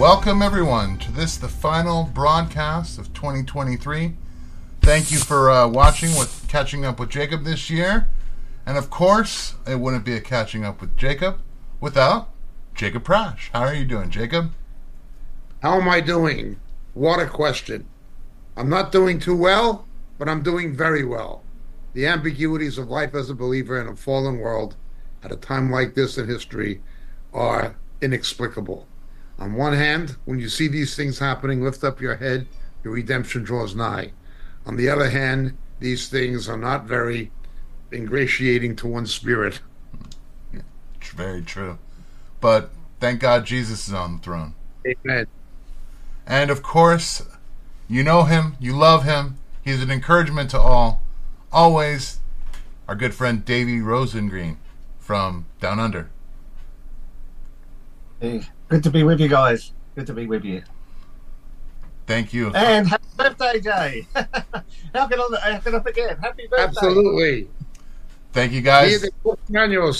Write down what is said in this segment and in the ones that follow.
Welcome, everyone, to this, the final broadcast of 2023. Thank you for uh, watching with Catching Up with Jacob this year. And of course, it wouldn't be a Catching Up with Jacob without Jacob Prasch. How are you doing, Jacob? How am I doing? What a question. I'm not doing too well, but I'm doing very well. The ambiguities of life as a believer in a fallen world at a time like this in history are inexplicable. On one hand, when you see these things happening, lift up your head, your redemption draws nigh. On the other hand, these things are not very ingratiating to one's spirit. It's very true. But thank God Jesus is on the throne. Amen. And of course, you know him, you love him. He's an encouragement to all. Always, our good friend Davey Rosengreen from Down Under. Hey, good to be with you guys. Good to be with you. Thank you. And happy birthday, Jay. how, can I, how can I forget? Happy birthday. Absolutely. Thank you guys. Dia de.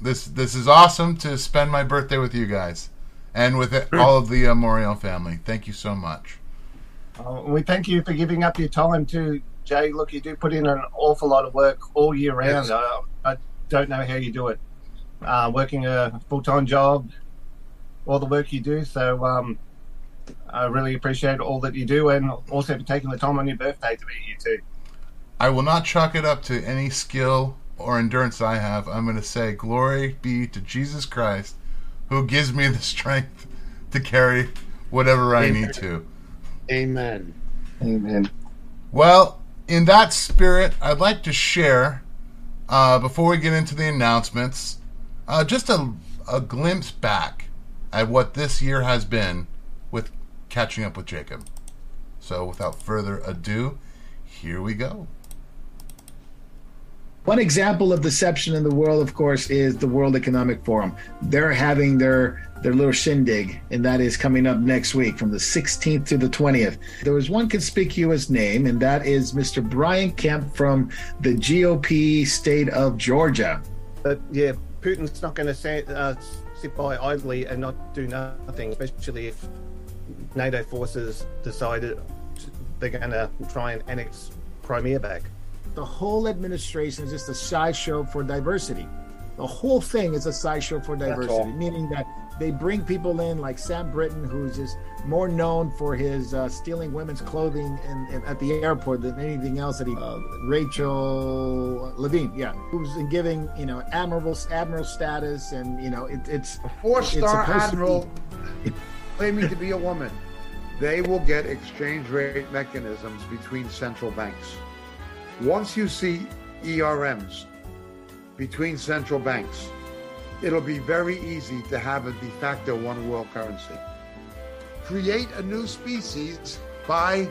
This this is awesome to spend my birthday with you guys and with all of the uh, Moriel family. Thank you so much. Uh, we thank you for giving up your time too, Jay. Look, you do put in an awful lot of work all year round. Yes. I, I don't know how you do it. Uh, working a full time job, all the work you do. So um, I really appreciate all that you do and also for taking the time on your birthday to be here too. I will not chalk it up to any skill or endurance I have. I'm going to say, Glory be to Jesus Christ, who gives me the strength to carry whatever I Amen. need to. Amen. Amen. Well, in that spirit, I'd like to share, uh, before we get into the announcements, uh, just a, a glimpse back at what this year has been with catching up with Jacob. So, without further ado, here we go. One example of deception in the world, of course, is the World Economic Forum. They're having their their little shindig, and that is coming up next week from the 16th to the 20th. There was one conspicuous name, and that is Mr. Brian Kemp from the GOP state of Georgia. But yeah, Putin's not going to sit, uh, sit by idly and not do nothing, especially if NATO forces decided they're going to try and annex Crimea back. The whole administration is just a sideshow for diversity. The whole thing is a sideshow for diversity, meaning that they bring people in like Sam Brinton, who's just more known for his uh, stealing women's clothing in, in- at the airport than anything else that he. Uh, Rachel Levine, yeah, who's in giving you know admiral admiral status, and you know it, it's A It's supposed admiral claiming to be a woman. They will get exchange rate mechanisms between central banks. Once you see ERMs between central banks, it'll be very easy to have a de facto one world currency. Create a new species by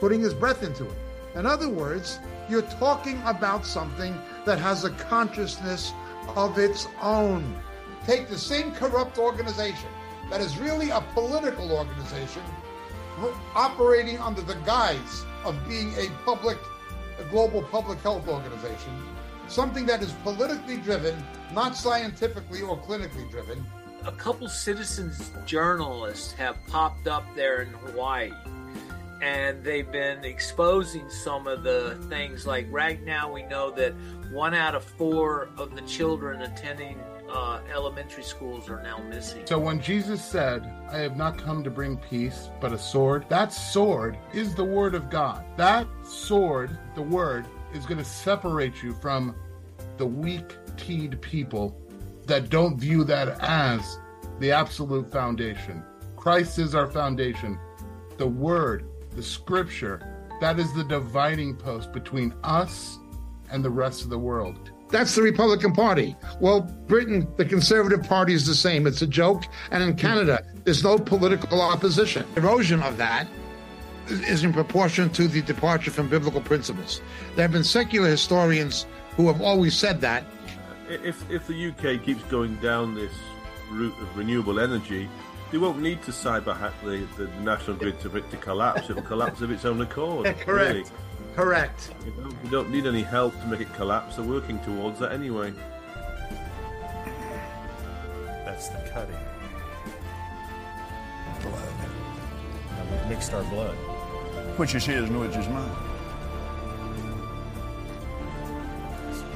putting his breath into it. In other words, you're talking about something that has a consciousness of its own. Take the same corrupt organization that is really a political organization operating under the guise of being a public, a global public health organization, something that is politically driven, not scientifically or clinically driven. a couple citizens journalists have popped up there in Hawaii and they've been exposing some of the things like right now we know that one out of four of the children attending uh, elementary schools are now missing So when Jesus said, I have not come to bring peace, but a sword, that sword is the word of God. That sword, the word, is going to separate you from the weak teed people that don't view that as the absolute foundation. Christ is our foundation. The word, the scripture, that is the dividing post between us and the rest of the world. That's the Republican Party. Well, Britain, the Conservative Party is the same. It's a joke. And in Canada, there's no political opposition. Erosion of that is in proportion to the departure from biblical principles. There have been secular historians who have always said that. if if the UK keeps going down this route of renewable energy, they won't need to cyber hack the, the national grid to, for it to collapse. It'll collapse of its own accord. Really. Correct. You don't, you don't need any help to make it collapse. They're working towards that anyway. That's the cutting. blood. And we've mixed our blood. Which is his and which is mine.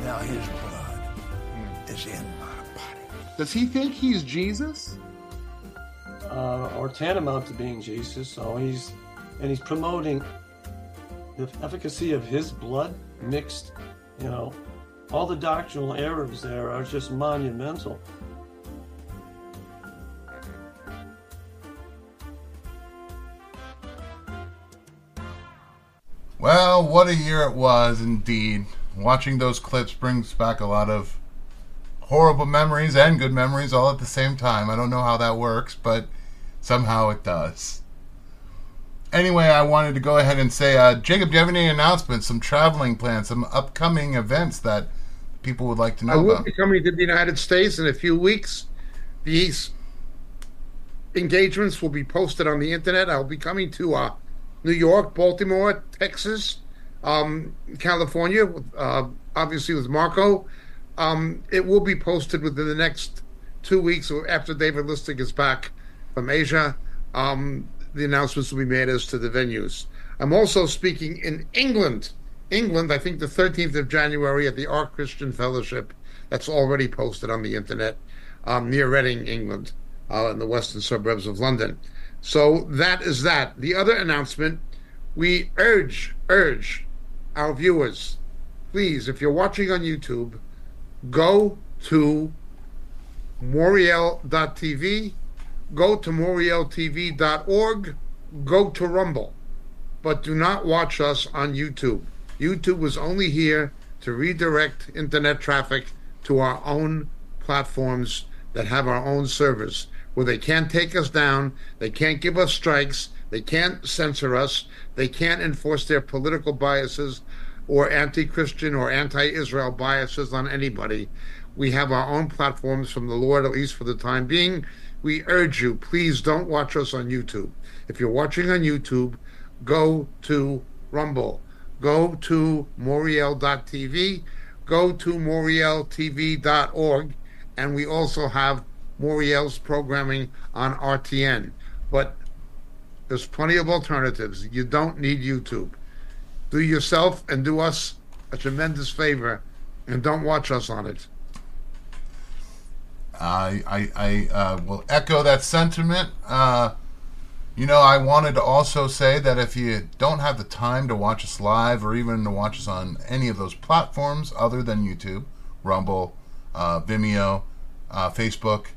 Now his blood is in my body. Does he think he's Jesus? uh, or tantamount to being Jesus. So he's and he's promoting the efficacy of his blood mixed. You know, all the doctrinal errors there are just monumental. Well, what a year it was indeed. Watching those clips brings back a lot of horrible memories and good memories all at the same time. I don't know how that works, but somehow it does. Anyway, I wanted to go ahead and say, uh, Jacob, do you have any announcements, some traveling plans, some upcoming events that people would like to know I will about? be coming to the United States in a few weeks. These engagements will be posted on the internet. I'll be coming to uh, New York, Baltimore, Texas, um, California, uh, obviously with Marco. Um, it will be posted within the next two weeks after David Lister is back from Asia. Um, the announcements will be made as to the venues. I'm also speaking in England. England, I think the 13th of January at the Ark Christian Fellowship. That's already posted on the internet um, near Reading, England, uh, in the western suburbs of London. So that is that. The other announcement we urge, urge our viewers, please, if you're watching on YouTube, go to Moriel.tv, go to MorielTV.org, go to Rumble, but do not watch us on YouTube. YouTube was only here to redirect internet traffic to our own platforms that have our own servers where they can't take us down, they can't give us strikes, they can't censor us, they can't enforce their political biases or anti Christian or anti Israel biases on anybody. We have our own platforms from the Lord, at least for the time being. We urge you, please don't watch us on YouTube. If you're watching on YouTube, go to Rumble, go to Moriel.tv, go to MorielTV.org, and we also have Moriel's programming on RTN. But there's plenty of alternatives. You don't need YouTube. Do yourself and do us a tremendous favor and don't watch us on it. I I, I uh, will echo that sentiment. Uh, you know, I wanted to also say that if you don't have the time to watch us live or even to watch us on any of those platforms other than YouTube, Rumble, uh, Vimeo, uh, Facebook,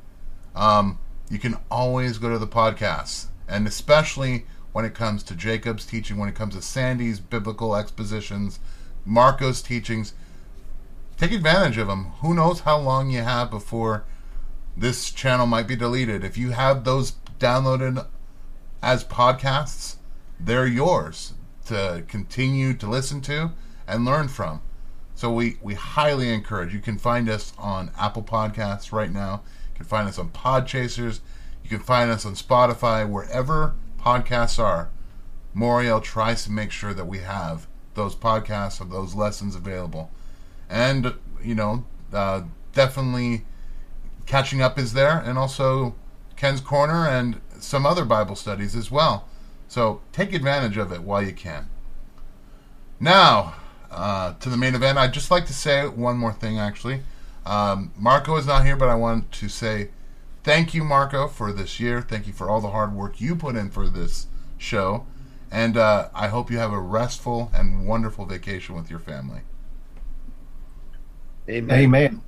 um, you can always go to the podcasts. And especially when it comes to Jacob's teaching, when it comes to Sandy's biblical expositions, Marco's teachings, take advantage of them. Who knows how long you have before this channel might be deleted. If you have those downloaded as podcasts, they're yours to continue to listen to and learn from. So we, we highly encourage. You can find us on Apple Podcasts right now. You can find us on Podchasers. You can find us on Spotify, wherever podcasts are. Moriel tries to make sure that we have those podcasts or those lessons available. And, you know, uh, definitely catching up is there, and also Ken's Corner and some other Bible studies as well. So take advantage of it while you can. Now, uh, to the main event, I'd just like to say one more thing actually. Um, Marco is not here, but I want to say thank you, Marco, for this year. Thank you for all the hard work you put in for this show. And uh, I hope you have a restful and wonderful vacation with your family. Amen. Amen.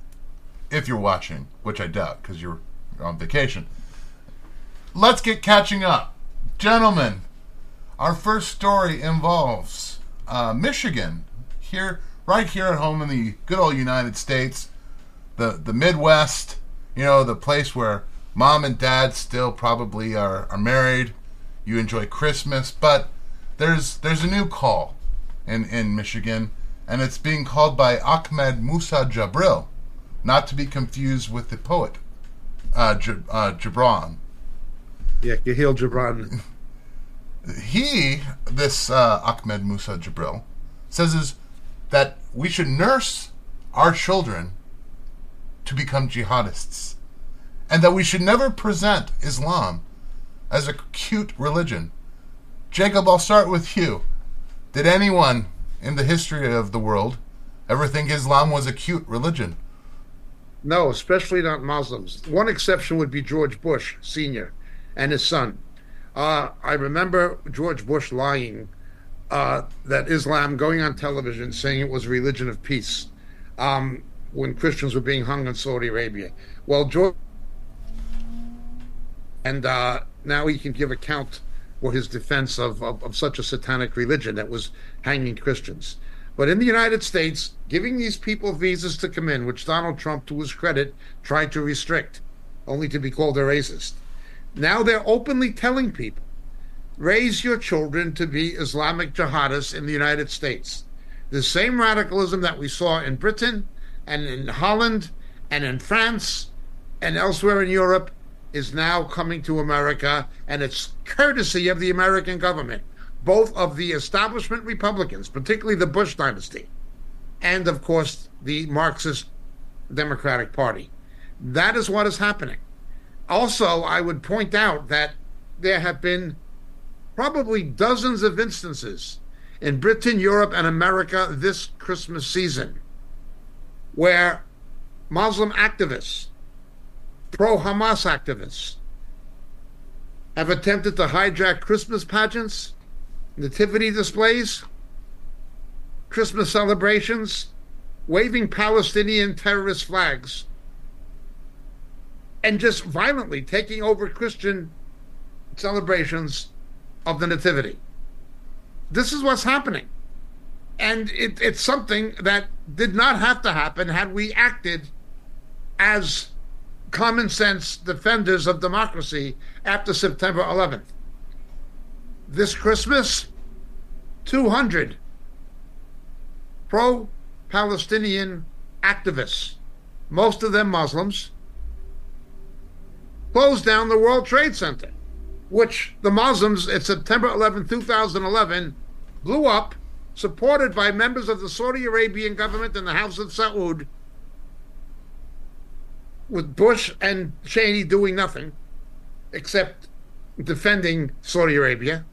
If you're watching, which I doubt because you're on vacation. Let's get catching up. Gentlemen, our first story involves uh, Michigan, here, right here at home in the good old United States, the, the Midwest, you know, the place where mom and dad still probably are, are married. You enjoy Christmas, but there's there's a new call in, in Michigan, and it's being called by Ahmed Musa Jabril, not to be confused with the poet uh, J- uh, Gibran. Yeah, Kahlil Gibran. He, this uh, Ahmed Musa Jabril, says is that we should nurse our children to become jihadists, and that we should never present Islam as a cute religion. Jacob, I'll start with you. Did anyone in the history of the world ever think Islam was a cute religion? No, especially not Muslims. One exception would be George Bush Sr. and his son. Uh, I remember George Bush lying uh, that Islam going on television saying it was a religion of peace um, when Christians were being hung in Saudi Arabia. Well, George, and uh, now he can give account for his defense of, of, of such a satanic religion that was hanging Christians. But in the United States, giving these people visas to come in, which Donald Trump, to his credit, tried to restrict, only to be called a racist. Now they're openly telling people raise your children to be Islamic jihadists in the United States. The same radicalism that we saw in Britain and in Holland and in France and elsewhere in Europe is now coming to America, and it's courtesy of the American government, both of the establishment Republicans, particularly the Bush dynasty, and of course the Marxist Democratic Party. That is what is happening. Also, I would point out that there have been probably dozens of instances in Britain, Europe, and America this Christmas season where Muslim activists, pro Hamas activists, have attempted to hijack Christmas pageants, nativity displays, Christmas celebrations, waving Palestinian terrorist flags, and just violently taking over Christian celebrations of the Nativity. This is what's happening. And it, it's something that did not have to happen had we acted as common sense defenders of democracy after September 11th. This Christmas, 200 pro Palestinian activists, most of them Muslims, closed down the World Trade Center, which the Muslims at September 11, 2011, blew up, supported by members of the Saudi Arabian government and the House of Saud, with Bush and Cheney doing nothing except defending Saudi Arabia.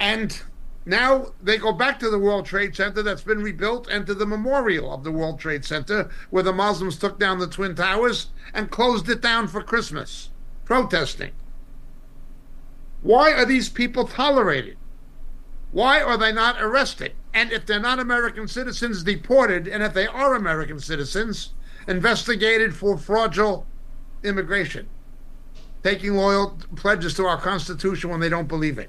And now they go back to the World Trade Center that's been rebuilt and to the memorial of the World Trade Center where the Muslims took down the Twin Towers and closed it down for Christmas, protesting. Why are these people tolerated? Why are they not arrested? And if they're not American citizens, deported, and if they are American citizens, investigated for fraudulent immigration, taking loyal pledges to our Constitution when they don't believe it.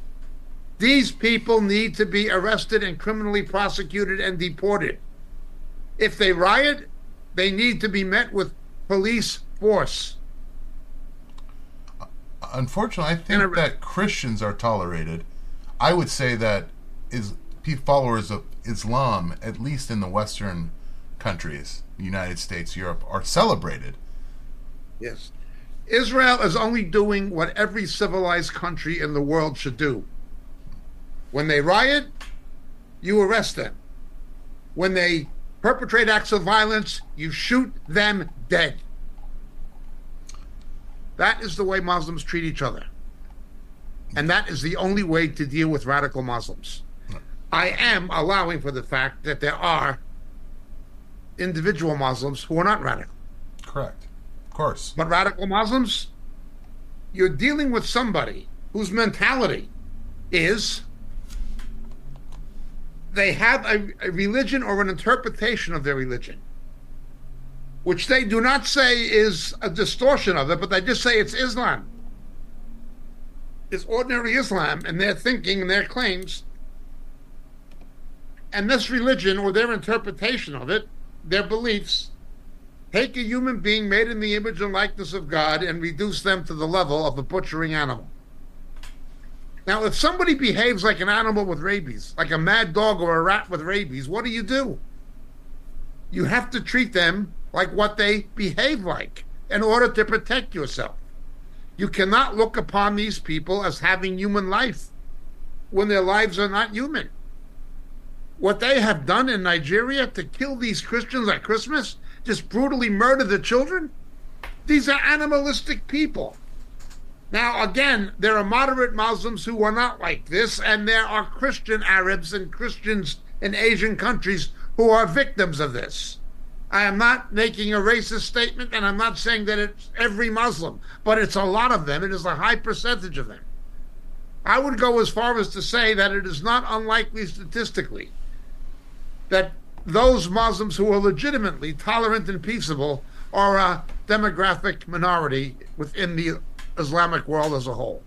These people need to be arrested and criminally prosecuted and deported. If they riot, they need to be met with police force. Uh, unfortunately, I think that Christians are tolerated. I would say that is followers of Islam, at least in the Western countries, United States, Europe, are celebrated. Yes. Israel is only doing what every civilized country in the world should do. When they riot, you arrest them. When they perpetrate acts of violence, you shoot them dead. That is the way Muslims treat each other. And that is the only way to deal with radical Muslims. I am allowing for the fact that there are individual Muslims who are not radical. Correct. Of course. But radical Muslims, you're dealing with somebody whose mentality is they have a, a, religion or an interpretation of their religion, which they do not say is a distortion of it, but they just say it's Islam. It's ordinary Islam, and their thinking and their claims. And this religion or their interpretation of it, their beliefs, take a human being made in the image and likeness of God and reduce them to the level of a butchering animal. Now, if somebody behaves like an animal with rabies, like a mad dog or a rat with rabies, what do you do? You have to treat them like what they behave like in order to protect yourself. You cannot look upon these people as having human life when their lives are not human. What they have done in Nigeria to kill these Christians at Christmas, just brutally murder the children, these are animalistic people. Now, again, there are moderate Muslims who are not like this, and there are Christian Arabs and Christians in Asian countries who are victims of this. I am not making a racist statement, and I'm not saying that it's every Muslim, but it's a lot of them. It is a high percentage of them. I would go as far as to say that it is not unlikely statistically that those Muslims who are legitimately tolerant and peaceable are a demographic minority within the Islamic world as a whole.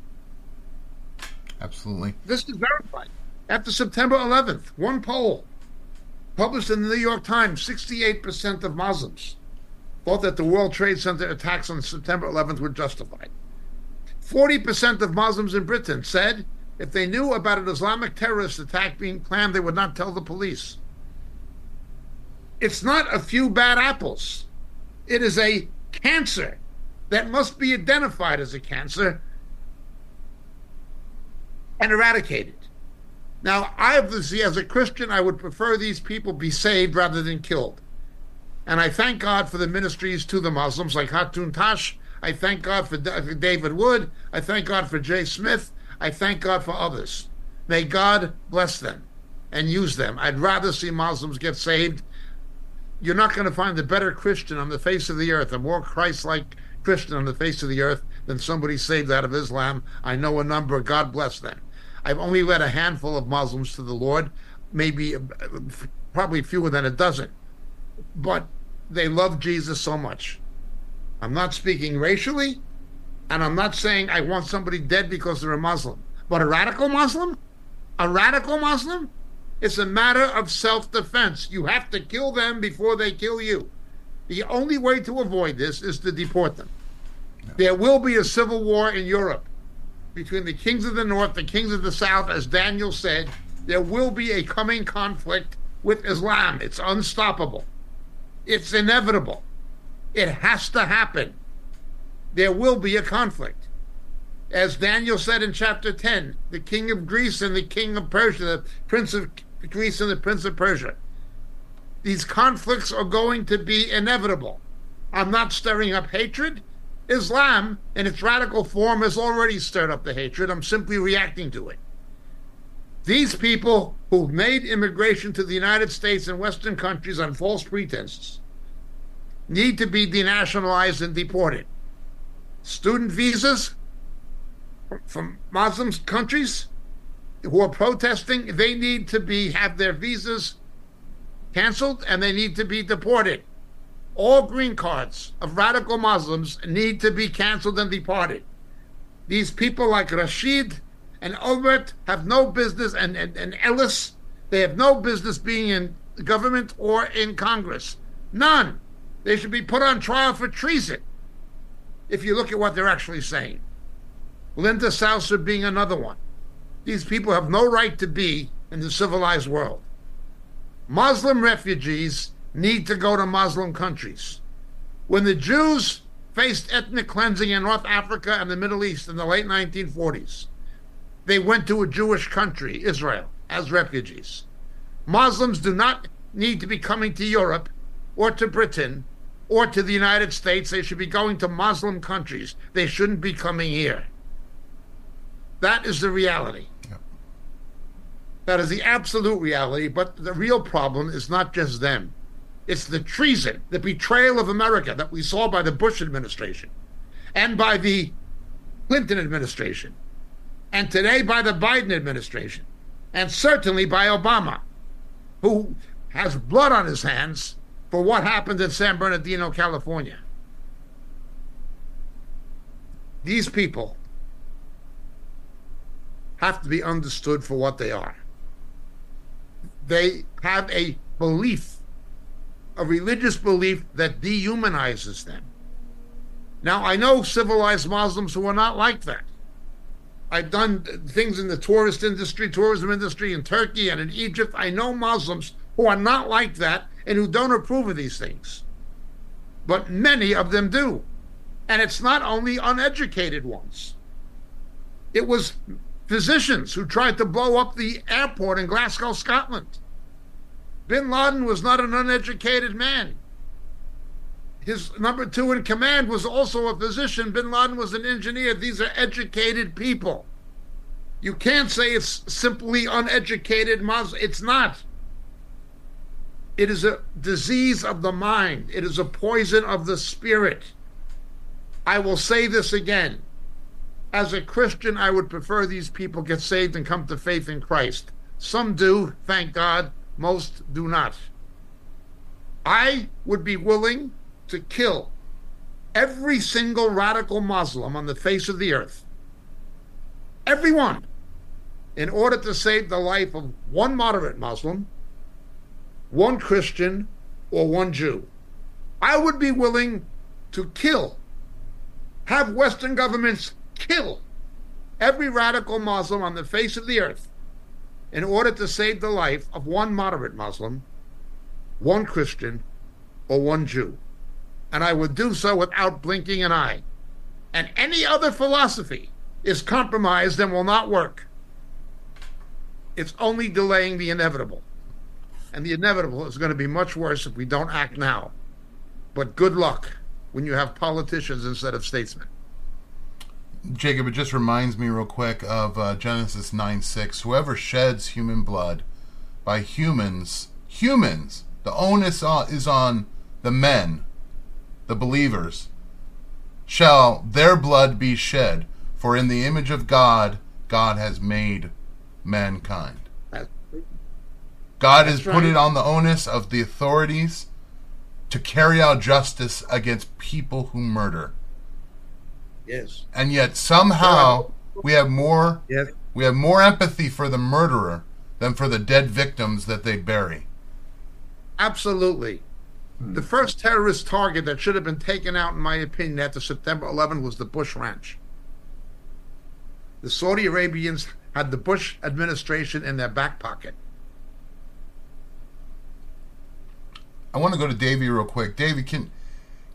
Absolutely. This is verified. After September 11th, one poll published in the New York Times 68% of Muslims thought that the World Trade Center attacks on September 11th were justified. 40% of Muslims in Britain said if they knew about an Islamic terrorist attack being planned, they would not tell the police. It's not a few bad apples. It is a cancer that must be identified as a cancer and eradicated. Now, obviously, as a Christian, I would prefer these people be saved rather than killed. And I thank God for the ministries to the Muslims like Hatun Tash. I thank God for David Wood. I thank God for Jay Smith. I thank God for others. May God bless them and use them. I'd rather see Muslims get saved. You're not going to find a better Christian on the face of the earth, a more Christ like Christian on the face of the earth than somebody saved out of Islam. I know a number. God bless them. I've only led a handful of Muslims to the Lord, maybe uh, probably fewer than a dozen, but they love Jesus so much. I'm not speaking racially, and I'm not saying I want somebody dead because they're a Muslim, but a radical Muslim, a radical Muslim, it's a matter of self defense. You have to kill them before they kill you. The only way to avoid this is to deport them. There will be a civil war in Europe between the kings of the north, and the kings of the south, as Daniel said. There will be a coming conflict with Islam. It's unstoppable. It's inevitable. It has to happen. There will be a conflict. As Daniel said in chapter 10, the king of Greece and the king of Persia, the prince of Greece and the prince of Persia. These conflicts are going to be inevitable. I'm not stirring up hatred. Islam, in its radical form, has already stirred up the hatred. I'm simply reacting to it. These people who made immigration to the United States and Western countries on false pretenses need to be denationalized and deported. Student visas from Muslim countries who are protesting, they need to be have their visas canceled and they need to be deported all green cards of radical Muslims need to be canceled and deported. These people like Rashid and Albert have no business, and, and, and Ellis, they have no business being in government or in Congress. None. They should be put on trial for treason if you look at what they're actually saying. Linda Sarsour being another one. These people have no right to be in the civilized world. Muslim refugees need to go to Muslim countries. When the Jews faced ethnic cleansing in North Africa and the Middle East in the late 1940s, they went to a Jewish country, Israel, as refugees. Muslims do not need to be coming to Europe or to Britain or to the United States. They should be going to Muslim countries. They shouldn't be coming here. That is the reality. That is the absolute reality, but the real problem is not just them. It's the treason, the betrayal of America that we saw by the Bush administration and by the Clinton administration and today by the Biden administration and certainly by Obama, who has blood on his hands for what happened in San Bernardino, California. These people have to be understood for what they are. They have a belief a religious belief that dehumanizes them. Now, I know civilized Muslims who are not like that. I've done things in the tourist industry, tourism industry in Turkey and in Egypt. I know Muslims who are not like that and who don't approve of these things. But many of them do. And it's not only uneducated ones. It was physicians who tried to blow up the airport in Glasgow, Scotland. Bin Laden was not an uneducated man. His number two in command was also a physician. Bin Laden was an engineer. These are educated people. You can't say it's simply uneducated Muslim. It's not. It is a disease of the mind, it is a poison of the spirit. I will say this again. As a Christian, I would prefer these people get saved and come to faith in Christ. Some do, thank God. Most do not. I would be willing to kill every single radical Muslim on the face of the earth. Everyone. In order to save the life of one moderate Muslim, one Christian, or one Jew. I would be willing to kill, have Western governments kill every radical Muslim on the face of the earth in order to save the life of one moderate Muslim, one Christian, or one Jew. And I would do so without blinking an eye. And any other philosophy is compromised and will not work. It's only delaying the inevitable. And the inevitable is going to be much worse if we don't act now. But good luck when you have politicians instead of statesmen. Jacob, it just reminds me real quick of uh, Genesis 9 6. Whoever sheds human blood by humans, humans, the onus is on the men, the believers, shall their blood be shed, for in the image of God, God has made mankind. God has put it on the onus of the authorities to carry out justice against people who murder. Yes. And yet somehow we have more yes. we have more empathy for the murderer than for the dead victims that they bury. Absolutely. Hmm. The first terrorist target that should have been taken out, in my opinion, after September 11 was the Bush Ranch. The Saudi Arabians had the Bush administration in their back pocket. I want to go to Davey real quick. Davey, can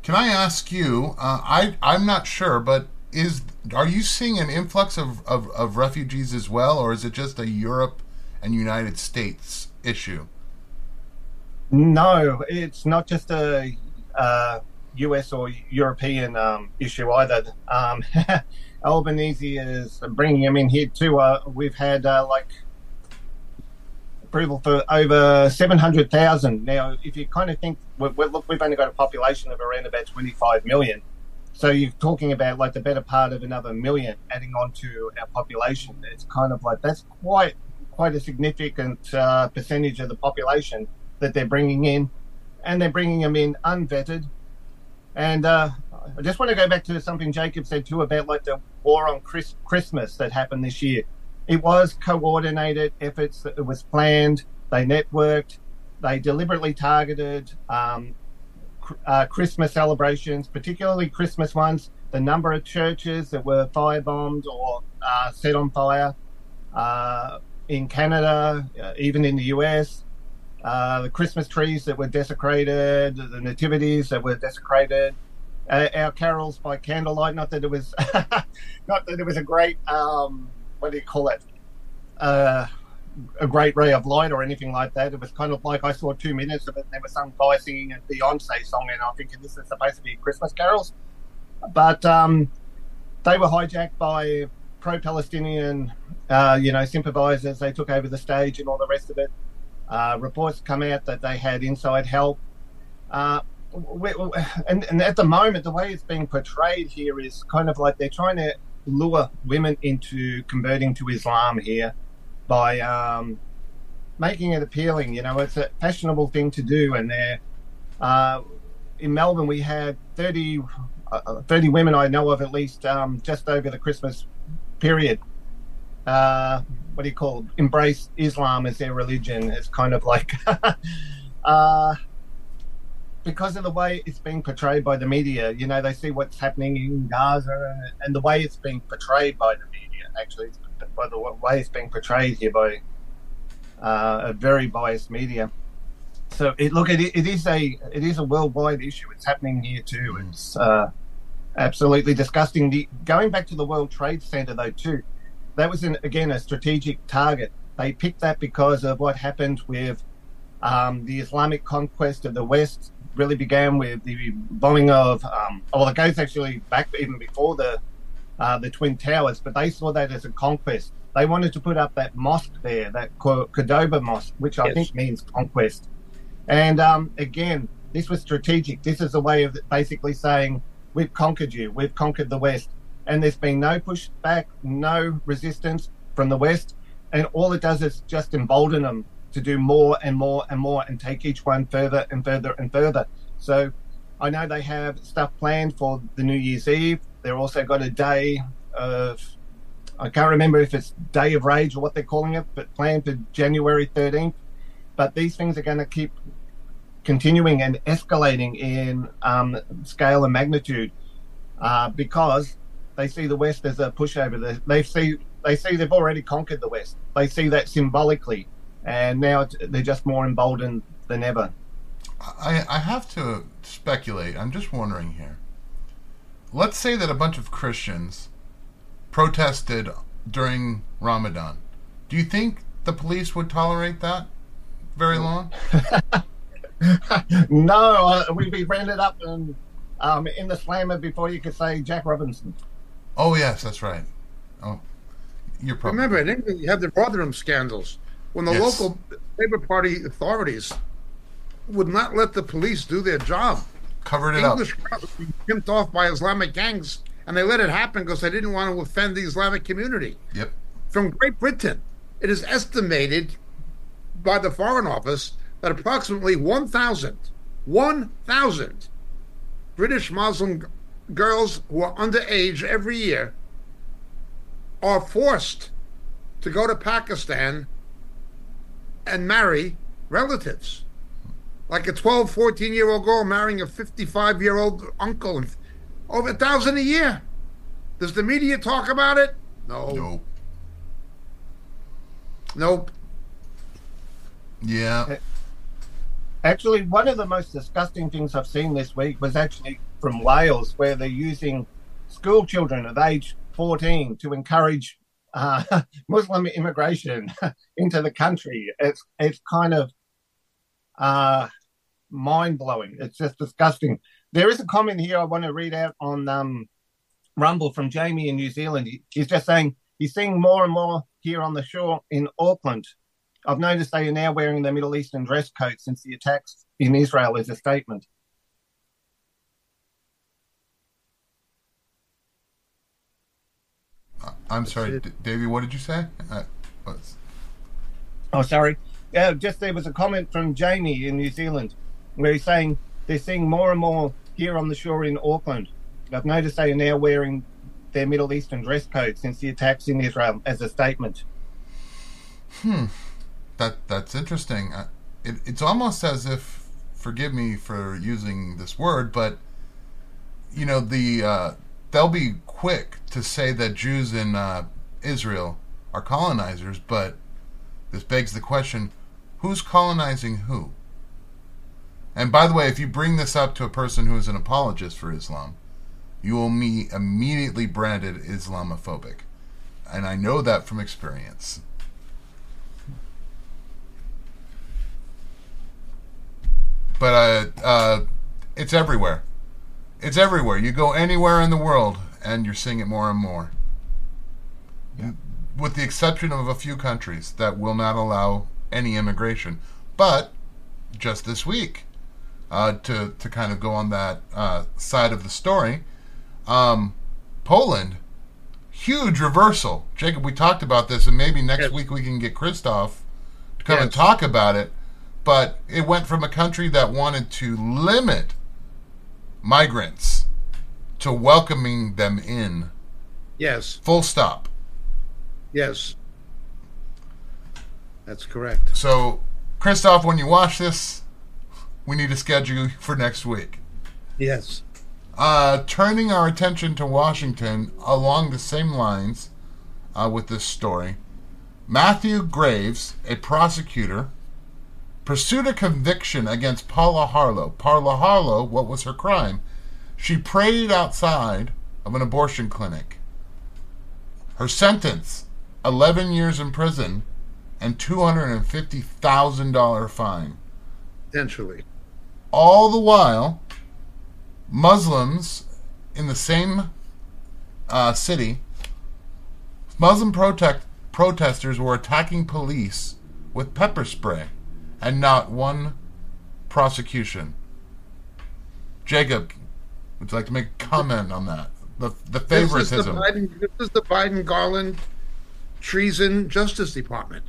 can I ask you? Uh, I I'm not sure, but is are you seeing an influx of, of, of refugees as well, or is it just a Europe and United States issue? No, it's not just a uh, US or European um, issue either. Um, Albanese is bringing them in here too. Uh, we've had uh, like approval for over 700,000. Now, if you kind of think, look, we've only got a population of around about 25 million. So you're talking about like the better part of another million adding on to our population. It's kind of like that's quite quite a significant uh, percentage of the population that they're bringing in, and they're bringing them in unvetted. And uh, I just want to go back to something Jacob said too about like the war on Chris- Christmas that happened this year. It was coordinated efforts. It was planned. They networked. They deliberately targeted um, uh, Christmas celebrations, particularly Christmas ones. The number of churches that were firebombed or uh, set on fire uh, in Canada, uh, even in the US. Uh, the Christmas trees that were desecrated, the nativities that were desecrated, uh, our carols by candlelight. Not that it was, not that it was a great um, what do you call it? A great ray of light or anything like that. It was kind of like I saw two minutes of it. And there was some guy singing a Beyonce song, and I'm thinking this is supposed to be Christmas carols. But um, they were hijacked by pro-Palestinian, uh, you know, sympathisers. They took over the stage and all the rest of it. Uh, reports come out that they had inside help. Uh, we, and, and at the moment, the way it's being portrayed here is kind of like they're trying to lure women into converting to Islam here by um, making it appealing. You know, it's a fashionable thing to do, and they're uh, in Melbourne. We had 30, uh, 30 women I know of at least um, just over the Christmas period. Uh, what do you call it? Embrace Islam as their religion. It's kind of like. uh, because of the way it's being portrayed by the media. You know, they see what's happening in Gaza and, and the way it's being portrayed by the media. Actually, by the way it's being portrayed here by uh, a very biased media. So it look it, it is a it is a worldwide issue. It's happening here too. It's uh, absolutely disgusting. The, going back to the World Trade Center though too, that was an, again a strategic target. They picked that because of what happened with um, the Islamic conquest of the West really began with the bombing of, um, well, it goes actually back even before the uh, the Twin Towers, but they saw that as a conquest. They wanted to put up that mosque there, that Cordoba Mosque, which I Yes. think means conquest. And um, again, this was strategic. This is a way of basically saying, we've conquered you, we've conquered the West. And there's been no pushback, no resistance from the West. And all it does is just embolden them to do more and more and more and take each one further and further and further. So I know they have stuff planned for the New Year's Eve. They're also got a day of, I can't remember if it's Day of Rage or what they're calling it, but planned for January 13th. But these things are going to keep continuing and escalating in um, scale and magnitude uh, because they see the West as a pushover. They, see they see they've already conquered the West. They see that symbolically, and now they're just more emboldened than ever. I, I have to speculate. I'm just wondering here. Let's say that a bunch of Christians protested during Ramadan. Do you think the police would tolerate that very long? no, uh, we'd be rounded up and um, in the slammer before you could say Jack Robinson. Oh yes, that's right. Oh, you're probably Remember, in England, you had the Rotherham scandals when the Yes. local Labour Party authorities would not let the police do their job. Covered it up. English crowds were being pimped off by Islamic gangs, and they let it happen because they didn't want to offend the Islamic community. Yep. From Great Britain, it is estimated by the Foreign Office that approximately 1,000, 1,000 British Muslim g- girls who are underage every year are forced to go to Pakistan and marry relatives. Like a 12, 14 year old girl marrying a 55 year old uncle. And over a thousand a year. Does the media talk about it? No. Nope. Nope. Yeah. Actually, one of the most disgusting things I've seen this week was actually from Wales, where they're using school children of age 14 to encourage uh, Muslim immigration into the country. It's it's kind of uh, mind blowing. It's just disgusting. There is a comment here I want to read out on um, Rumble from Jamie in New Zealand. He- He's just saying he's seeing more and more here on the shore in Auckland. I've noticed they are now wearing the Middle Eastern dress code since the attacks in Israel is a statement. I'm sorry, Davey. What did you say? Uh, Oh, sorry. Yeah, just there was a comment from Jamie in New Zealand where he's saying they're seeing more and more here on the shore in Auckland. I've noticed they are now wearing their Middle Eastern dress code since the attacks in Israel as a statement. Hmm. That that's interesting. Uh, it, it's almost as if, forgive me for using this word, but you know the uh, they'll be quick to say that Jews in uh, Israel are colonizers, but this begs the question: Who's colonizing who? And by the way, if you bring this up to a person who is an apologist for Islam, you will be immediately branded Islamophobic, and I know that from experience. but uh, uh, it's everywhere. It's everywhere. You go anywhere in the world, and you're seeing it more and more. With the exception of a few countries that will not allow any immigration. But just this week, uh, to to kind of go on that uh, side of the story, um, Poland, huge reversal. Jacob, we talked about this, and maybe next Yes. week we can get Christoph to come and talk about it. But it went from a country that wanted to limit migrants to welcoming them in. Yes. Full stop. Yes. That's correct. So, Christoph, when you watch this, we need to schedule for next week. Yes. Uh, turning our attention to Washington along the same lines uh, with this story, Matthew Graves, a prosecutor, pursued a conviction against Paula Harlow. Paula Harlow, what was her crime? She prayed outside of an abortion clinic. Her sentence 11 years in prison and $250,000 fine. Potentially. all the while, Muslims in the same uh, city, Muslim protest protesters were attacking police with pepper spray, and not one prosecution. Jacob, would you like to make a comment on that? The the favoritism. This is the Biden, this is the Biden Garland treason Justice Department.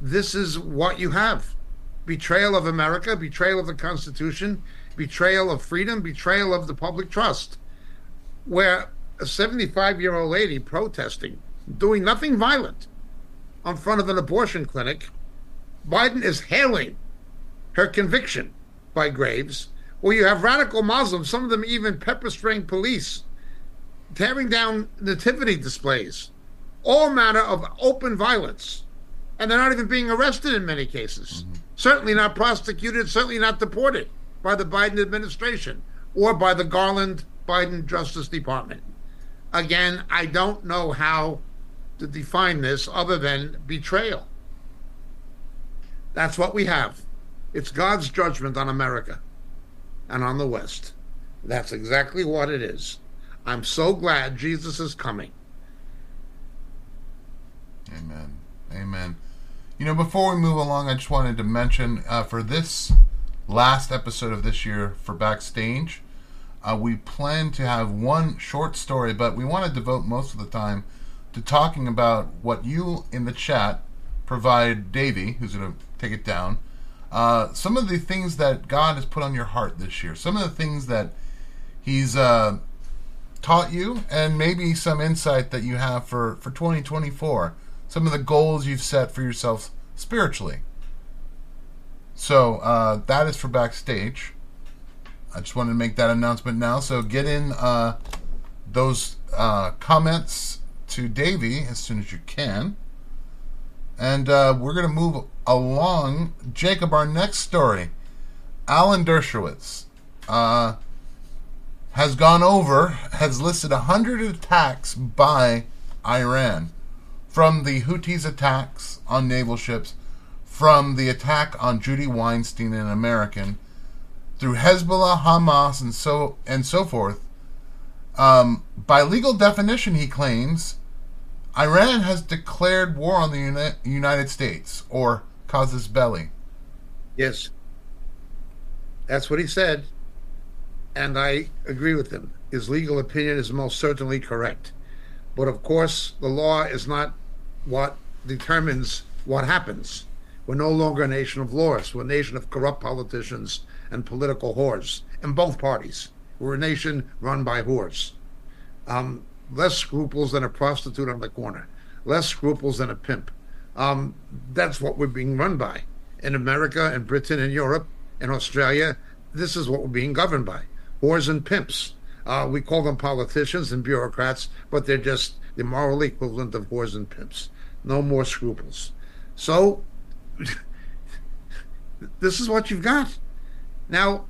This is what you have betrayal of America, betrayal of the Constitution, betrayal of freedom, betrayal of the public trust. Where a 75 year old lady protesting, doing nothing violent in front of an abortion clinic, Biden is hailing her conviction by Graves. Where you have radical Muslims, some of them even pepper spraying police, tearing down nativity displays, all manner of open violence. And they're not even being arrested in many cases. Mm-hmm. Certainly not prosecuted, certainly not deported by the Biden administration or by the Garland Biden Justice Department. Again, I don't know how to define this other than betrayal. That's what we have. It's God's judgment on America and on the West. That's exactly what it is. I'm so glad Jesus is coming. Amen. Amen. You know, before we move along, I just wanted to mention uh, for this last episode of this year for Backstage, uh, we plan to have one short story, but we want to devote most of the time to talking about what you in the chat provide Davey, who's going to take it down, uh, some of the things that God has put on your heart this year, some of the things that He's uh, taught you, and maybe some insight that you have for, for 2024, some of the goals you've set for yourself spiritually. So uh, that is for backstage. I just wanted to make that announcement now. So get in uh, those uh, comments to Davey as soon as you can. And uh, we're going to move along. Jacob, our next story. Alan Dershowitz uh, has gone over, has listed 100 attacks by Iran. From the Houthis' attacks on naval ships, from the attack on Judy Weinstein, an American, through Hezbollah, Hamas, and so and so forth. Um, by legal definition, he claims Iran has declared war on the Uni- United States or casus belli. Yes. That's what he said. And I agree with him. His legal opinion is most certainly correct. But of course, the law is not what determines what happens. We're no longer a nation of lawyers. We're a nation of corrupt politicians and political whores in both parties. We're a nation run by whores. Um, less scruples than a prostitute on the corner, less scruples than a pimp. Um, that's what we're being run by. In America and Britain and Europe and Australia, this is what we're being governed by whores and pimps. Uh, we call them politicians and bureaucrats, but they're just the moral equivalent of whores and pimps. No more scruples. So, this is what you've got. Now,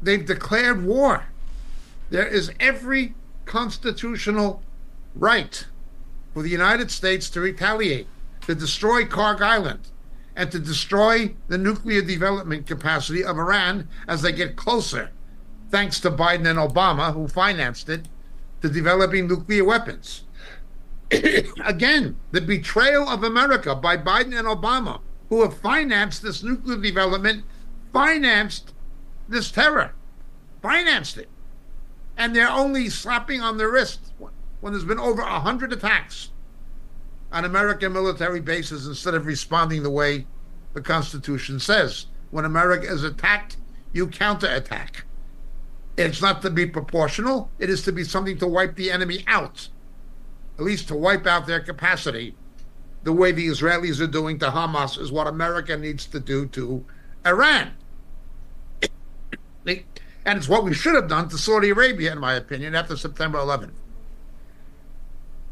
they've declared war. There is every constitutional right for the United States to retaliate, to destroy Kharg Island, and to destroy the nuclear development capacity of Iran as they get closer, thanks to Biden and Obama, who financed it, to developing nuclear weapons. Again, the betrayal of America by Biden and Obama, who have financed this nuclear development, financed this terror, financed it and they're only slapping on the wrist when there's been over 100 attacks on American military bases instead of responding the way the Constitution says. When America is attacked, you counterattack. It's not to be proportional, it is to be something to wipe the enemy out, at least to wipe out their capacity. The way the Israelis are doing to Hamas is what America needs to do to Iran. And it's what we should have done to Saudi Arabia, in my opinion, after September 11th.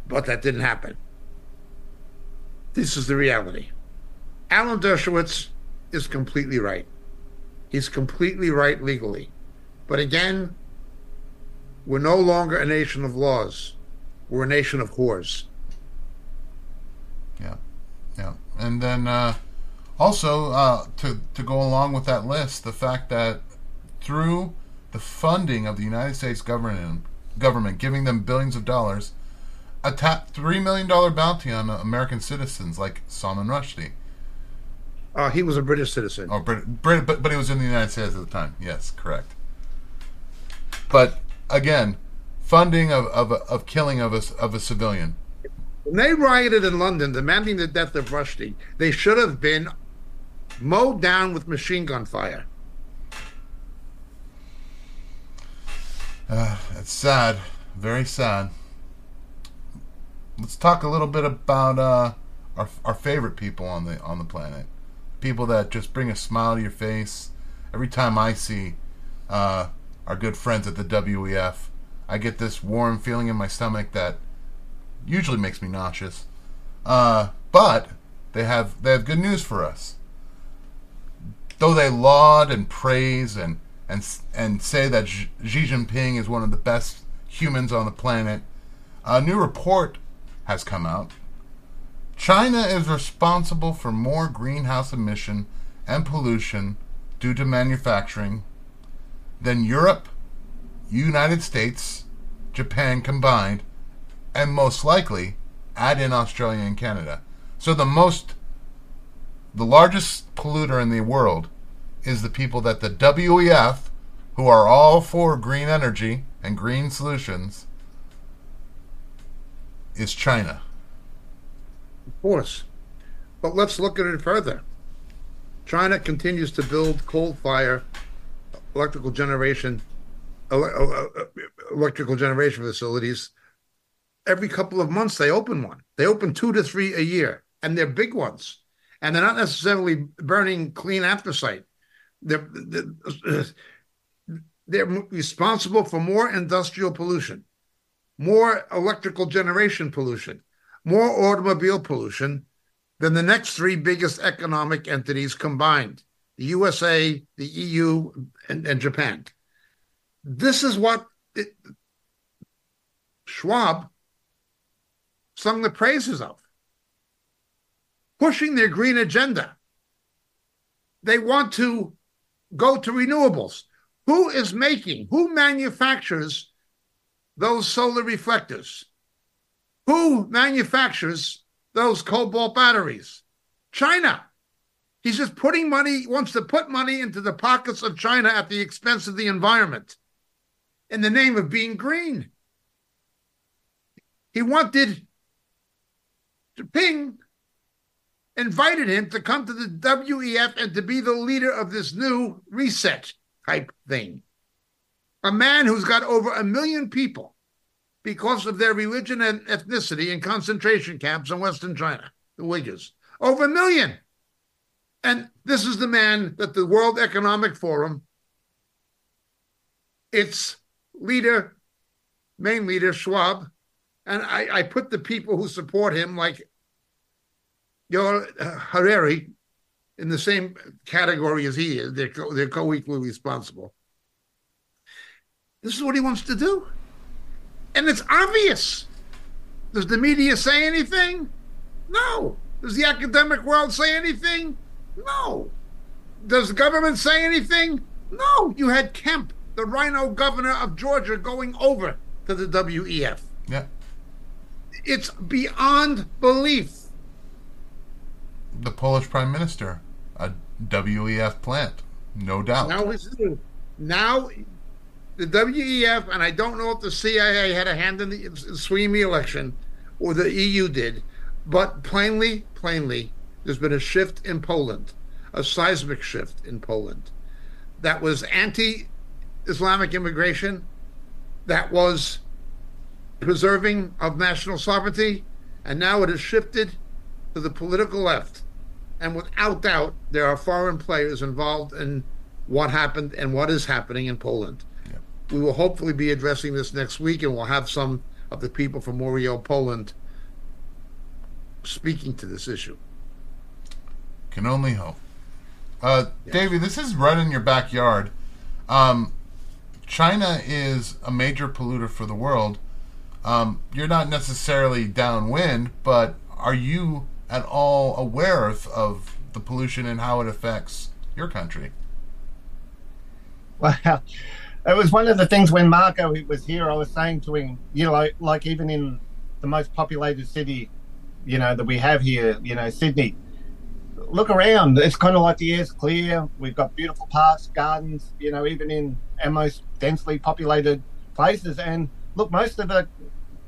But that didn't happen. This is the reality. Alan Dershowitz is completely right. He's completely right legally. But again, we're no longer a nation of laws. We're a nation of whores. Yeah. Yeah. And then uh, also, uh, to, to go along with that list, the fact that through the funding of the United States government, government giving them billions of dollars, a ta- $3 million bounty on American citizens like Salman Rushdie. Uh, he was a British citizen. Oh, Brit- Brit- but, but he was in the United States at the time. Yes, correct. But again, funding of, of, of killing of a, of a civilian. When they rioted in London demanding the death of Rushdie, they should have been mowed down with machine gun fire. Uh, it's sad, very sad. Let's talk a little bit about uh, our our favorite people on the on the planet, people that just bring a smile to your face. Every time I see uh, our good friends at the WEF, I get this warm feeling in my stomach that usually makes me nauseous. Uh, but they have they have good news for us. Though they laud and praise and and and say that Xi Jinping is one of the best humans on the planet, a new report has come out. China is responsible for more greenhouse emission and pollution due to manufacturing than Europe, United States, Japan combined, and most likely add in Australia and Canada. So the most the largest polluter in the world is the people that the WEF, who are all for green energy and green solutions, is China. Of course. But let's look at it further. China continues to build coal fire electrical generation Uh, electrical generation facilities every couple of months they open one. They open two to three a year and they're big ones. And they're not necessarily burning clean anthracite they're, they're, they're responsible for more industrial pollution more electrical generation pollution more automobile pollution than the next three biggest economic entities combined the USA, the EU, and, and Japan. This is what it, Schwab sung the praises of, pushing their green agenda. They want to go to renewables. Who is making, who manufactures those solar reflectors? Who manufactures those cobalt batteries? China. He's just putting money, wants to put money into the pockets of China at the expense of the environment in the name of being green. He wanted To Ping invited him to come to the WEF and to be the leader of this new reset type thing. A man who's got over a million people because of their religion and ethnicity in concentration camps in Western China, the Uyghurs. Over a million. And this is the man that the World Economic Forum, its leader, main leader, Schwab, and I, I put the people who support him, like your uh, Harari, in the same category as he is. They're, co- they're co equally responsible. This is what he wants to do. And it's obvious. Does the media say anything? No. Does the academic world say anything? No. Does the government say anything? No. You had Kemp, the rhino governor of Georgia, going over to the WEF. Yeah. It's beyond belief. The Polish Prime Minister, a WEF plant, no doubt. Now, now the WEF, and I don't know if the CIA had a hand in the Sweeney election or the EU did, but plainly, plainly, there's been a shift in Poland, a seismic shift in Poland. That was anti Islamic immigration, that was preserving of national sovereignty, and now it has shifted to the political left. And without doubt, there are foreign players involved in what happened and what is happening in Poland. Yeah. We will hopefully be addressing this next week, and we'll have some of the people from Moriel, Poland, speaking to this issue. Can only hope. Uh, yes. Davey, this is right in your backyard. Um, China is a major polluter for the world. Um, you're not necessarily downwind, but are you at all aware of, of the pollution and how it affects your country? Well, it was one of the things when Marco was here. I was saying to him, you know, like, like even in the most populated city, you know, that we have here, you know, Sydney. Look around. It's kind of like the air's clear. We've got beautiful parks, gardens. You know, even in our most densely populated places. And look, most of the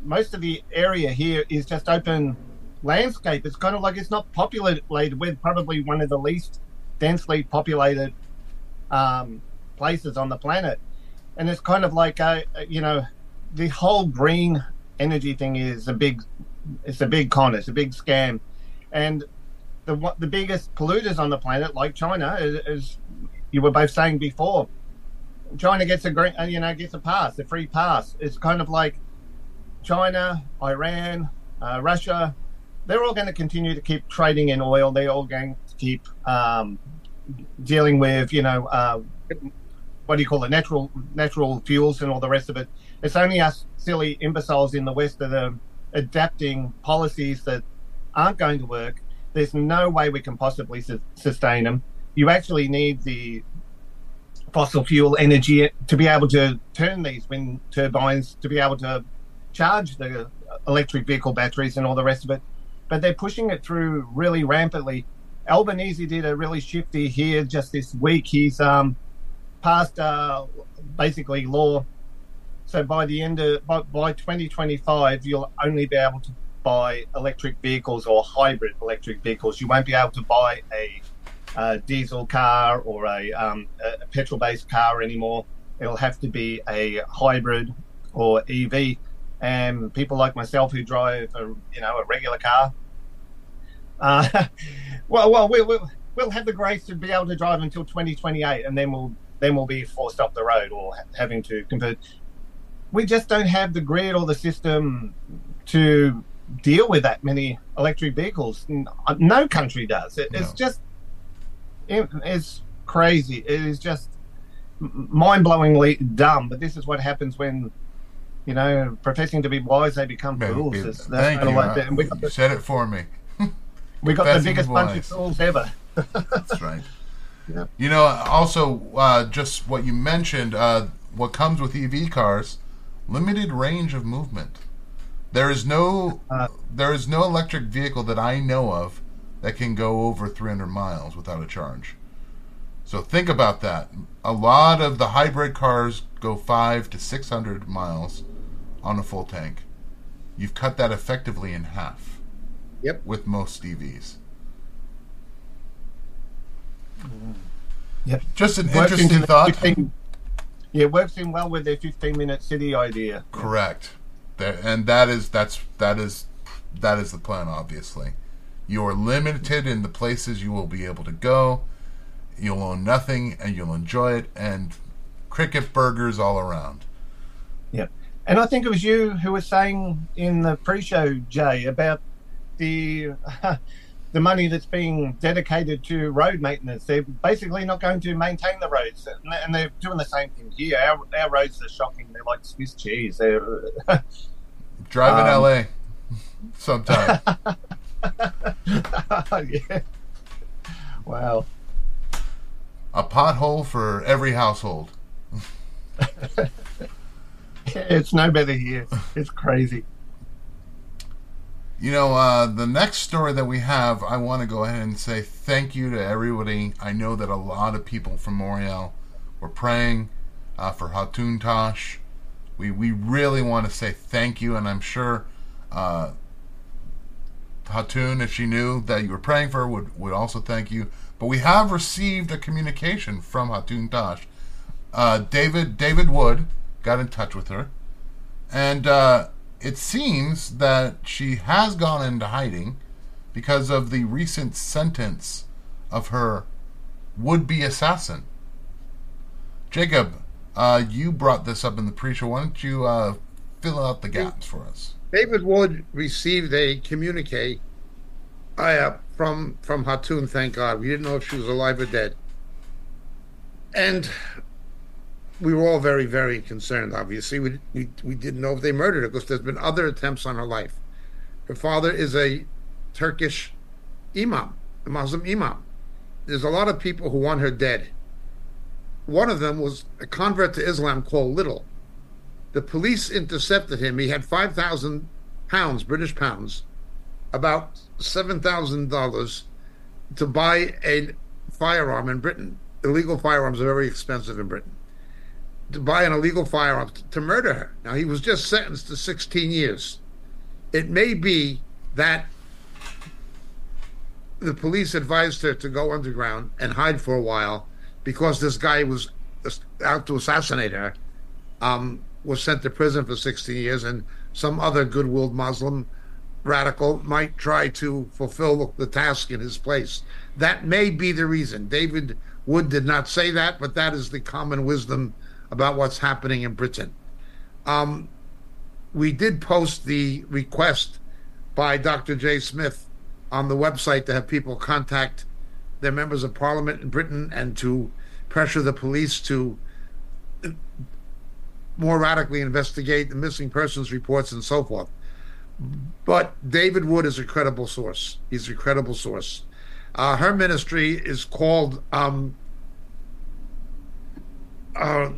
most of the area here is just open landscape. It's kind of like it's not populated. We're probably one of the least densely populated um, places on the planet, and it's kind of like a, you know, the whole green energy thing is a big, it's a big con, it's a big scam, and the the biggest polluters on the planet, like China, as you were both saying before. China gets a green, you know, gets a pass, a free pass. It's kind of like China, Iran, uh, Russia, they're all going to continue to keep trading in oil. They're all going to keep um, dealing with, you know, uh, what do you call it, natural natural fuels and all the rest of it. It's only us silly imbeciles in the West that are adapting policies that aren't going to work. There's no way we can possibly su- sustain them. You actually need the fossil fuel energy to be able to turn these wind turbines to be able to charge the electric vehicle batteries and all the rest of it. But they're pushing it through really rampantly. Albanese did a really shifty here just this week. He's um, passed uh, basically law. So by the end of by, by 2025, you'll only be able to buy electric vehicles or hybrid electric vehicles. You won't be able to buy a, a diesel car or a, um, a petrol-based car anymore. It'll have to be a hybrid or EV and people like myself who drive a you know a regular car. Uh, well, well, we'll, we'll we'll have the grace to be able to drive until 2028, and then we'll then we'll be forced off the road or having to convert. We just don't have the grid or the system to deal with that many electric vehicles. No country does. It, no. It's just it, it's crazy. It is just mind-blowingly dumb. But this is what happens when you know, professing to be wise, they become fools. It, that's thank you. Like that. And we got the, said it for me. we got the biggest bunch of fools ever. that's right. Yeah. You know, also, uh, just what you mentioned, uh, what comes with EV cars, limited range of movement. There is no, uh, there is no electric vehicle that I know of that can go over 300 miles without a charge. So think about that. A lot of the hybrid cars go five to 600 miles on a full tank. You've cut that effectively in half. Yep. With most EVs. Yep. Just an interesting thought. 15, yeah, it works in well with their 15 minute city idea. Correct. There, and that is that's that is that is the plan obviously. You are limited in the places you will be able to go. You'll own nothing and you'll enjoy it and cricket burgers all around. Yeah, And I think it was you who was saying in the pre-show, Jay, about the the money that's being dedicated to road maintenance. They're basically not going to maintain the roads, and they're doing the same thing here. Our, our roads are shocking. They're like Swiss cheese. They're driving um, LA sometime. yeah. Wow. A pothole for every household. it's no better here. It's crazy. You know, uh, the next story that we have, I want to go ahead and say thank you to everybody. I know that a lot of people from Montreal were praying uh, for Hatun Tash. We, we really want to say thank you, and I'm sure uh, Hatun, if she knew that you were praying for her, would, would also thank you. But we have received a communication from Hatun Tash. Uh, David David Wood got in touch with her, and uh, it seems that she has gone into hiding because of the recent sentence of her would-be assassin. Jacob, uh, you brought this up in the pre-show. Why don't you uh, fill out the gaps for us? David Wood received a communique uh, from from Hatun. Thank God, we didn't know if she was alive or dead, and we were all very, very concerned. Obviously, we we, we didn't know if they murdered her because there's been other attempts on her life. Her father is a Turkish imam, a Muslim imam. There's a lot of people who want her dead. one of them was a convert to Islam called Little. The police intercepted him. He had 5,000 pounds, British pounds, about $7,000 to buy a firearm in Britain. Illegal firearms are very expensive in Britain. To buy an illegal firearm to, murder her. Now, he was just sentenced to 16 years. It may be that the police advised her to go underground and hide for a while because this guy was out to assassinate her. Um, was sent to prison for 16 years, and some other good-willed Muslim radical might try to fulfill the task in his place. That may be the reason. David Wood did not say that, but that is the common wisdom about what's happening in Britain. Um, we did post the request by Dr. Jay Smith on the website to have people contact their members of parliament in Britain and to pressure the police to more radically investigate the missing persons reports and so forth. But David Wood is a credible source. He's a credible source. Uh, her ministry is called, um, uh,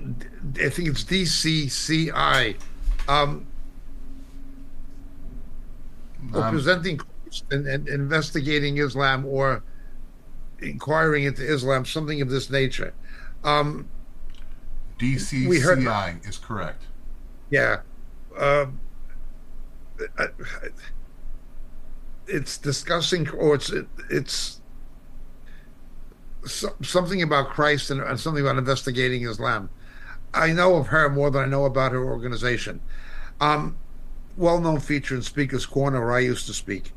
I think it's DCCI, um, um, presenting and, and, investigating Islam or inquiring into Islam, something of this nature. Um, DCCI heard, is correct. Yeah. Um, it's discussing, or it's it, it's so, something about Christ and, and something about investigating Islam. I know of her more than I know about her organization. Um, well-known feature in Speaker's Corner, where I used to speak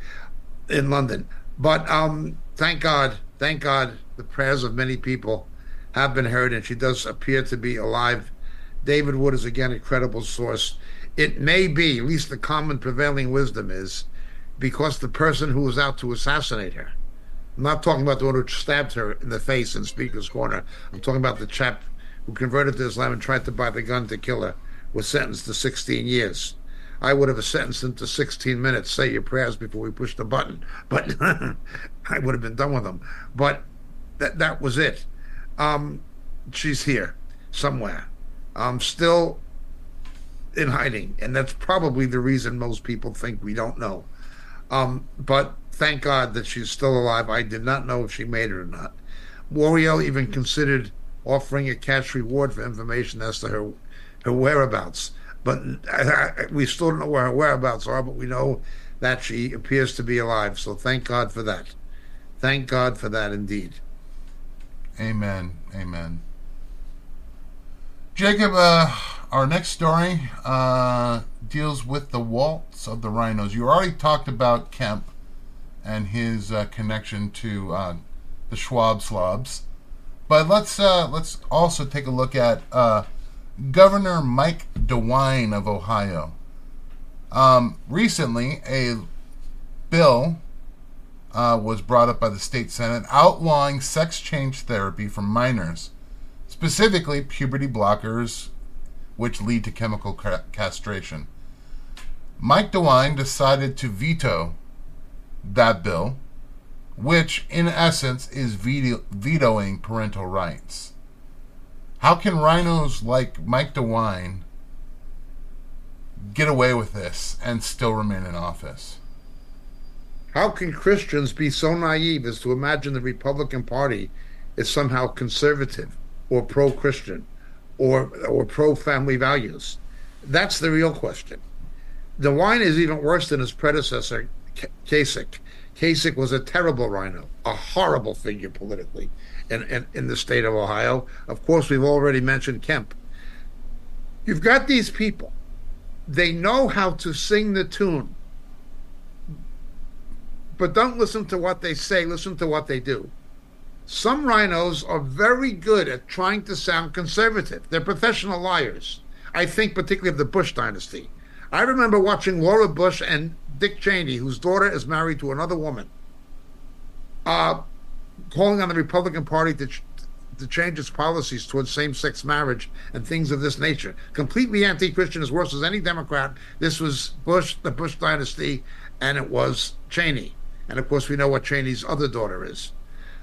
in London. But um, thank God, thank God, the prayers of many people have been heard, and she does appear to be alive. David Wood is again a credible source. It may be, at least the common prevailing wisdom is, because the person who was out to assassinate her. I'm not talking about the one who stabbed her in the face in Speaker's Corner. I'm talking about the chap who converted to Islam and tried to buy the gun to kill her, was sentenced to 16 years. I would have sentenced him to 16 minutes. Say your prayers before we push the button. But I would have been done with him. But that that was it. Um, she's here somewhere. I'm still in hiding, and that's probably the reason most people think we don't know. Um, but thank God that she's still alive. I did not know if she made it or not. Wario even considered offering a cash reward for information as to her her whereabouts, but I, I, we still don't know where her whereabouts are. But we know that she appears to be alive. So thank God for that. Thank God for that indeed. Amen. Amen. Jacob, uh, our next story uh, deals with the waltz of the rhinos. You already talked about Kemp and his uh, connection to uh, the Schwab slobs, but let's uh, let's also take a look at uh, Governor Mike DeWine of Ohio. Um, recently, a bill uh, was brought up by the state senate outlawing sex change therapy for minors, specifically puberty blockers, which lead to chemical castration. Mike DeWine decided to veto that bill, which in essence is veto- vetoing parental rights. How can rhinos like Mike DeWine get away with this and still remain in office? How can Christians be so naive as to imagine the Republican Party is somehow conservative or pro Christian or, or pro family values? That's the real question. DeWine is even worse than his predecessor, Kasich. Kasich was a terrible rhino, a horrible figure politically in, in, in the state of Ohio. Of course, we've already mentioned Kemp. You've got these people, they know how to sing the tune but don't listen to what they say, listen to what they do. Some rhinos are very good at trying to sound conservative. They're professional liars. I think particularly of the Bush dynasty. I remember watching Laura Bush and Dick Cheney, whose daughter is married to another woman, uh, calling on the Republican Party to, to change its policies towards same sex marriage and things of this nature. Completely anti Christian, as worse as any Democrat. This was Bush, the Bush dynasty, and it was Cheney. And of course, we know what Cheney's other daughter is.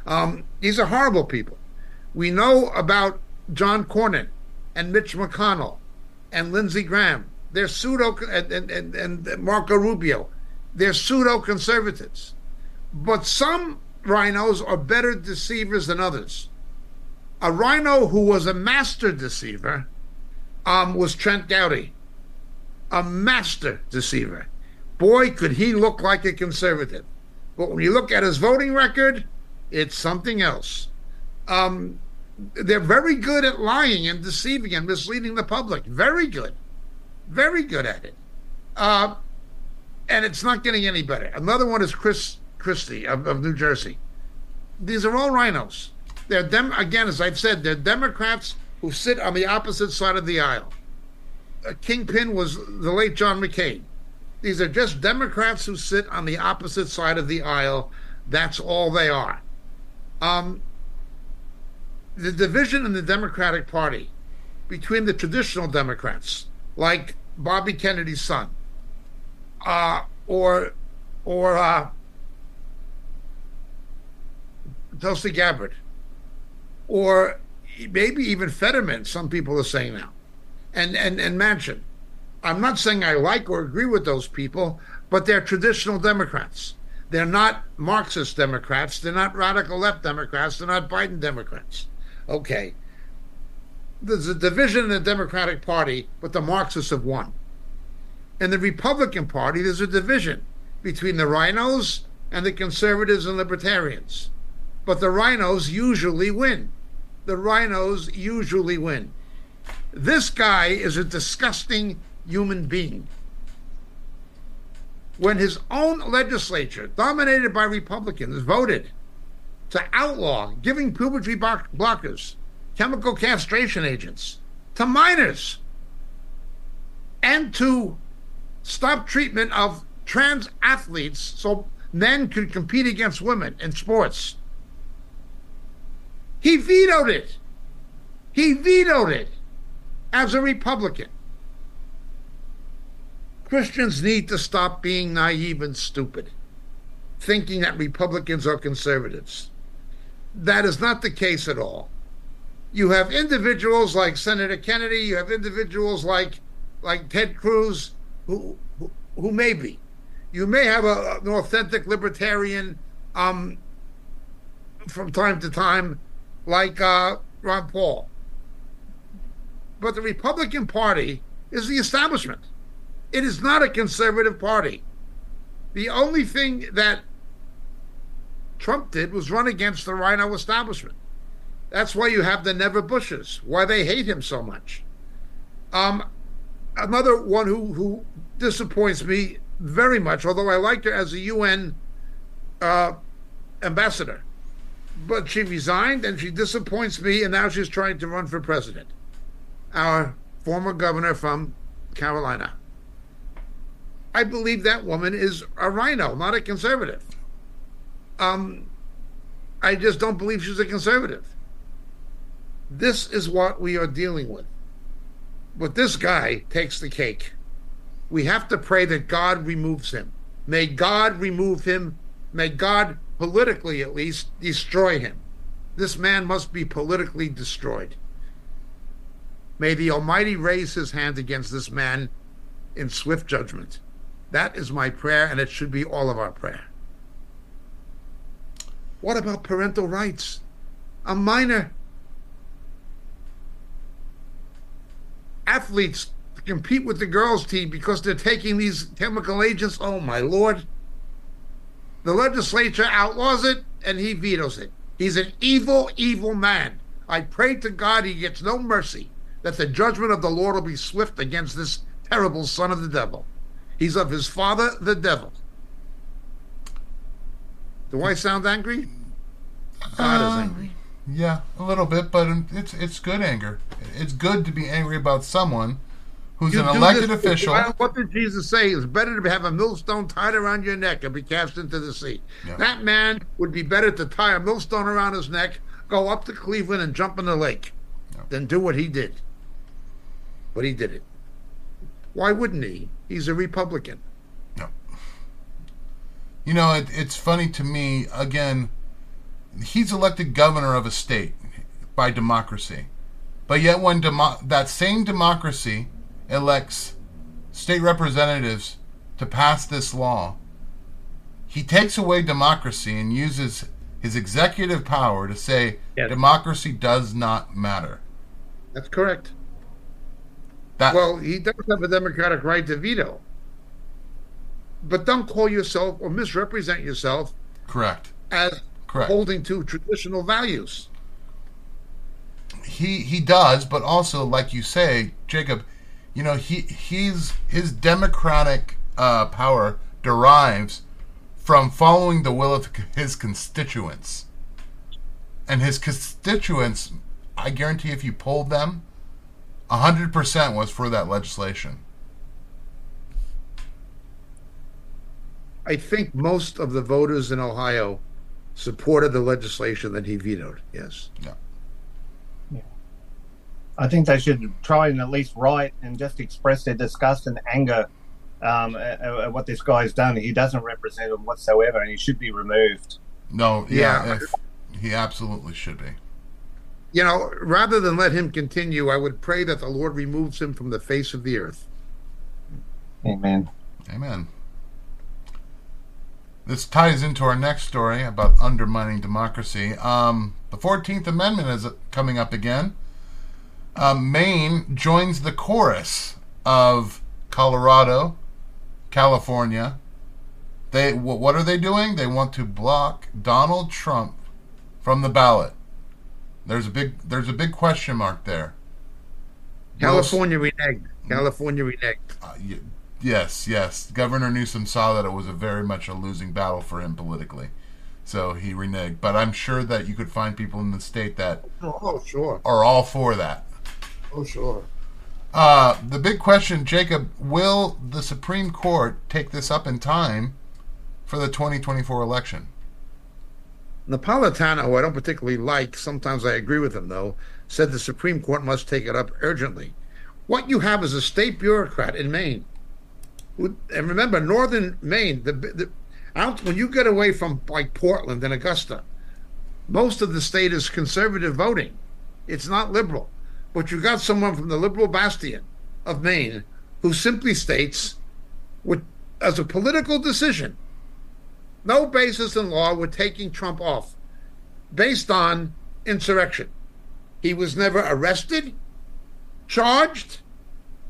Um, these are horrible people. We know about John Cornyn and Mitch McConnell and Lindsey Graham. They're pseudo and, and, and, Marco Rubio. They're pseudo conservatives. But some rhinos are better deceivers than others. A rhino who was a master deceiver um, was Trent Gowdy, a master deceiver. Boy, could he look like a conservative. But when you look at his voting record, it's something else. Um, they're very good at lying and deceiving and misleading the public. Very good. Very good at it. Uh, and it's not getting any better. Another one is Chris Christie of, of New Jersey. These are all rhinos. They're dem again, as I've said, they're Democrats who sit on the opposite side of the aisle. A kingpin was the late John McCain. These are just Democrats who sit on the opposite side of the aisle. That's all they are. Um, the division in the Democratic Party between the traditional Democrats, like Bobby Kennedy's son, uh, or or uh, Tulsi Gabbard, or maybe even Fetterman. Some people are saying now, and and and Manchin. I'm not saying I like or agree with those people, but they're traditional Democrats. They're not Marxist Democrats. They're not radical left Democrats. They're not Biden Democrats. Okay. There's a division in the Democratic Party, but the Marxists have won. In the Republican Party, there's a division between the rhinos and the conservatives and libertarians. But the rhinos usually win. The rhinos usually win. This guy is a disgusting human being. When his own legislature, dominated by Republicans, voted to outlaw giving puberty blockers, chemical castration agents to minors, and to stop treatment of trans athletes so men could compete against women in sports. He vetoed it. He vetoed it as a Republican. Christians need to stop being naive and stupid, thinking that Republicans are conservatives. That is not the case at all. You have individuals like Senator Kennedy, you have individuals like like Ted Cruz, who who, who may be. You may have a, an authentic libertarian um, from time to time, like uh, Ron Paul. But the Republican Party is the establishment. It is not a conservative party. The only thing that Trump did was run against the Rhino establishment. That's why you have the Never Bushes, why they hate him so much. Um, another one who, who disappoints me very much, although I liked her as a UN uh, ambassador. But she resigned and she disappoints me, and now she's trying to run for president. Our former governor from Carolina. I believe that woman is a rhino, not a conservative. Um, I just don't believe she's a conservative. This is what we are dealing with. But this guy takes the cake. We have to pray that God removes him. May God remove him. May God, politically at least, destroy him. This man must be politically destroyed. May the Almighty raise his hand against this man in swift judgment. That is my prayer, and it should be all of our prayer. What about parental rights? A minor athletes compete with the girls' team because they're taking these chemical agents. Oh, my Lord. The legislature outlaws it, and he vetoes it. He's an evil, evil man. I pray to God he gets no mercy, that the judgment of the Lord will be swift against this terrible son of the devil. He's of his father, the devil. Do I sound angry? God is Uh, angry. Yeah, a little bit, but it's it's good anger. It's good to be angry about someone who's You an elected this- official. What did Jesus say? It's better to have a millstone tied around your neck and be cast into the sea. Yeah. That man would be better to tie a millstone around his neck, go up to Cleveland and jump in the lake Yeah. than do what he did. But he did it. Why wouldn't he? He's a Republican. You know, it, it's funny to me, again, he's elected governor of a state by democracy. But yet, when demo- that same democracy elects state representatives to pass this law, he takes away democracy and uses his executive power to say Yes. democracy does not matter. That's correct. That Well, he does have a democratic right to veto. But don't call yourself or misrepresent yourself correct. as Correct. holding to traditional values. he he does, but also like you say, Jacob, you know he he's his democratic uh, power derives from following the will of his constituents, and his constituents, I guarantee, if you polled them, hundred percent was for that legislation. I think most of the voters in Ohio supported the legislation that he vetoed. Yes. Yeah. I think they should try and at least write and just express their disgust and anger um, at, at what this guy's done. He doesn't represent them whatsoever, and he should be removed. No, yeah, Yeah. if- he absolutely should be. You know, rather than let him continue, I would pray that the Lord removes him from the face of the earth. Amen. Amen. This ties into our next story about undermining democracy. Um, the 14th Amendment is coming up again. Um, Maine joins the chorus of Colorado, California. They wh- what are they doing? They want to block Donald Trump from the ballot. There's a big there's a big question mark there. California reneged. California reneged. Uh, yes, yes. Governor Newsom saw that it was a very much a losing battle for him politically, so he reneged. But I'm sure that you could find people in the state that Oh, sure. are all for that. Oh, sure. Uh, the big question, Jacob, will the Supreme Court take this up in time for the 2024 election? Napolitano, who I don't particularly like, sometimes I agree with him though, said the Supreme Court must take it up urgently. What you have is a state bureaucrat in Maine. And remember, northern Maine, the, the out when you get away from like Portland and Augusta, most of the state is conservative voting. It's not liberal. But you got someone from the liberal bastion of Maine who simply states, with, as a political decision, no basis in law we're taking Trump off based on insurrection. He was never arrested, charged,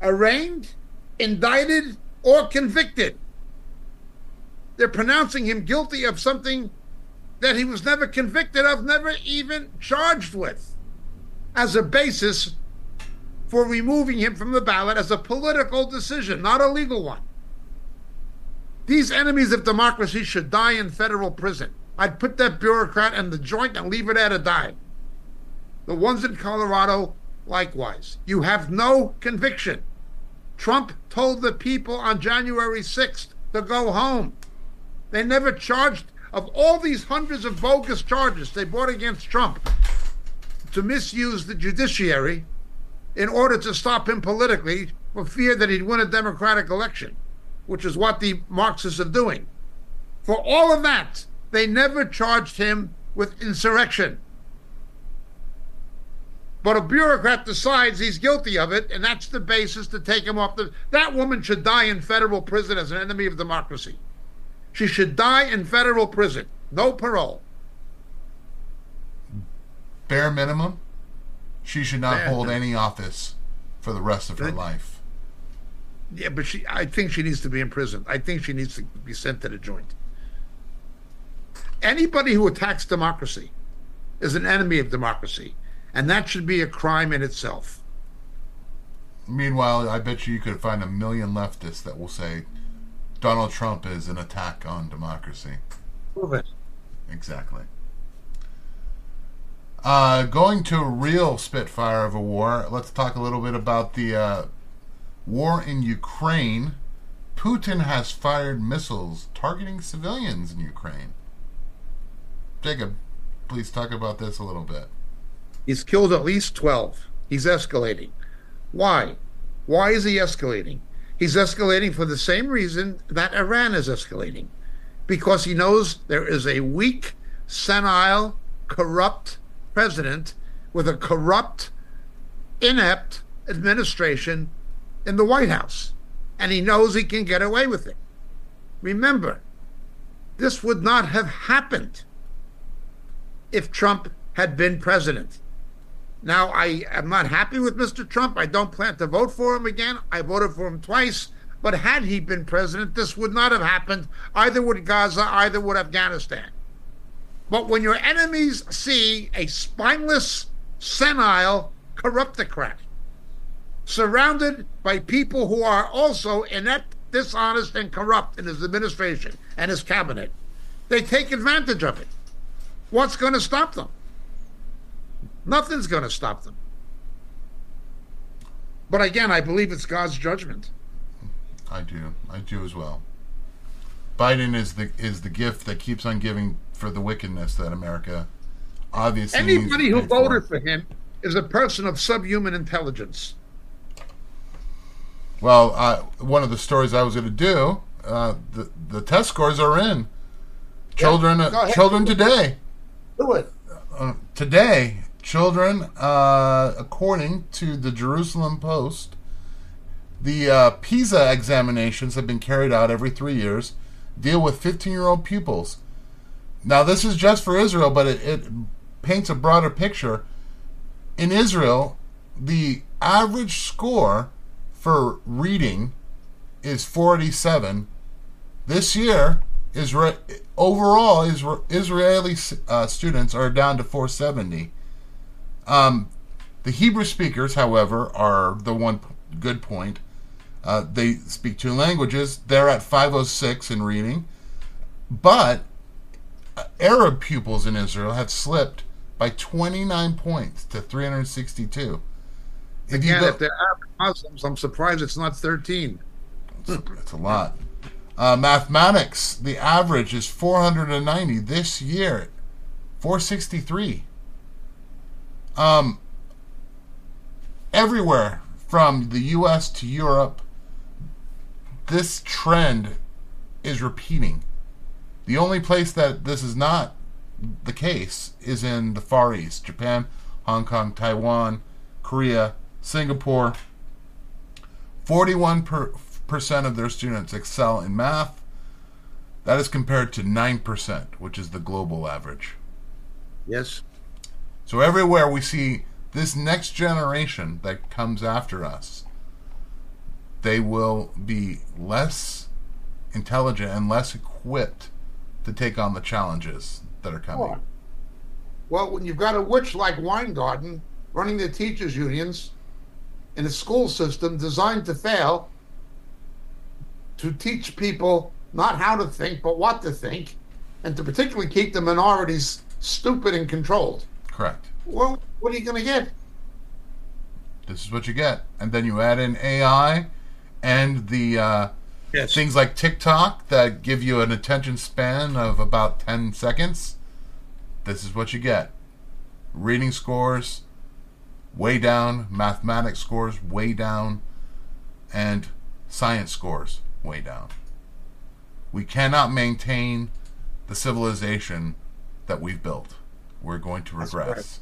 arraigned, indicted, or convicted. They're pronouncing him guilty of something that he was never convicted of, never even charged with, as a basis for removing him from the ballot as a political decision, not a legal one. These enemies of democracy should die in federal prison. I'd put that bureaucrat in the joint and leave it at a die. The ones in Colorado, likewise. You have no conviction. Trump told the people on January 6th to go home. They never charged, of all these hundreds of bogus charges they brought against Trump to misuse the judiciary in order to stop him politically for fear that he'd win a Democratic election which is what the Marxists are doing. For all of that, they never charged him with insurrection. But a bureaucrat decides he's guilty of it, and that's the basis to take him off the. That woman should die in federal prison as an enemy of democracy. She should die in federal prison, no parole. Bare minimum, she should not Bare hold minimum. any office for the rest of her life. Yeah, but she. I think she needs to be in prison. I think she needs to be sent to the joint. Anybody who attacks democracy is an enemy of democracy, and that should be a crime in itself. Meanwhile, I bet you you could find a million leftists that will say Donald Trump is an attack on democracy. Prove it. Exactly. Uh, going to a real spitfire of a war, let's talk a little bit about the uh, war in Ukraine. Putin has fired missiles targeting civilians in Ukraine. Jacob, please talk about this a little bit. He's killed at least 12. He's escalating. Why? Why is he escalating? He's escalating for the same reason that Iran is escalating. Because he knows there is a weak, senile, corrupt president with a corrupt inept administration in the White House. And he knows he can get away with it. Remember, this would not have happened if Trump had been president. Now, I am not happy with Mr. Trump. I don't plan to vote for him again. I voted for him twice. But had he been president, this would not have happened either with Gaza, either with Afghanistan. But when your enemies see a spineless, senile corruptocrat surrounded by people who are also inept, dishonest, and corrupt in his administration and his cabinet, they take advantage of it. What's going to stop them? Nothing's going to stop them. But again, I believe it's God's judgment. I do. I do as well. Biden is the is the gift that keeps on giving for the wickedness that America obviously Anybody who pay for. voted for him is a person of subhuman intelligence. Well, uh, one of the stories I was going to do, uh, the the test scores are in. Children, go ahead. children today, Do it. uh, today, children, uh, according to the Jerusalem Post, the uh, PISA examinations have been carried out every three years, deal with 15 year old pupils. Now, this is just for Israel, but it, it paints a broader picture. In Israel, the average score for reading is 47. This year, Isra- overall, Isra- Israeli uh, students are down to 470. Um, the Hebrew speakers, however, are the one p- good point. Uh, they speak two languages. They're at 506 in reading. But uh, Arab pupils in Israel have slipped by 29 points to 362. If Again, go- if they're Arab Muslims, I'm surprised it's not 13. That's a lot. Uh, mathematics, the average is 490 this year, 463. Um, everywhere from the U.S. to Europe, this trend is repeating. The only place that this is not the case is in the Far East Japan, Hong Kong, Taiwan, Korea, Singapore. 41 per, percent of their students excel in math. That is compared to 9%, which is the global average. Yes. So everywhere we see this next generation that comes after us, they will be less intelligent and less equipped to take on the challenges that are coming. Well, when you've got a witch like Weingarten running the teachers' unions in a school system designed to fail, to teach people not how to think, but what to think, and to particularly keep the minorities stupid and controlled. Correct. Well, what are you going to get? This is what you get. And then you add in AI and the uh, Yes. things like TikTok that give you an attention span of about 10 seconds. This is what you get. Reading scores way down, mathematics scores way down, and science scores way down. We cannot maintain the civilization that we've built. We're going to regress.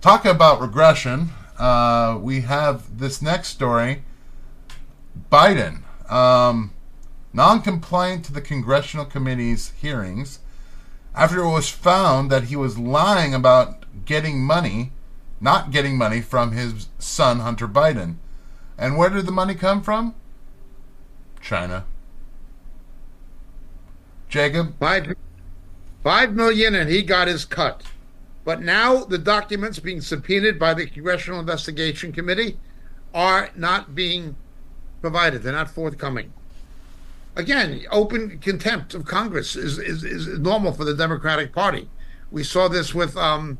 Talk about regression. Uh, we have this next story. Biden, um, non-compliant to the congressional committee's hearings, after it was found that he was lying about getting money, not getting money from his son Hunter Biden. And where did the money come from? China. Jacob, Five, five million, and he got his cut. But now the documents being subpoenaed by the Congressional Investigation Committee are not being provided. They're not forthcoming. Again, open contempt of Congress is, is, is normal for the Democratic Party. We saw this with um,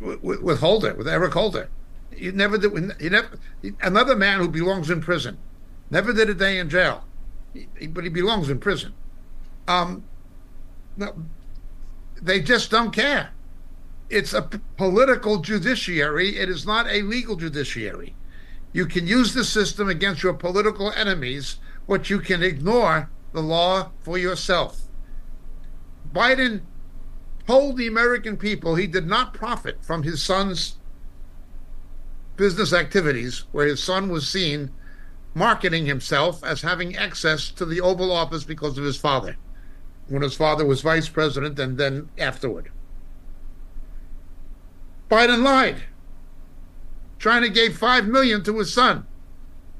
with, with Holder, with Eric Holder. He never did. He never. Another man who belongs in prison, never did a day in jail, He- but he belongs in prison. Um, no, they just don't care. It's a political judiciary. It is not a legal judiciary. You can use the system against your political enemies, but you can ignore the law for yourself. Biden told the American people he did not profit from his son's business activities where his son was seen marketing himself as having access to the Oval Office because of his father, when his father was vice president and then afterward. Biden lied. China gave 5 million to his son.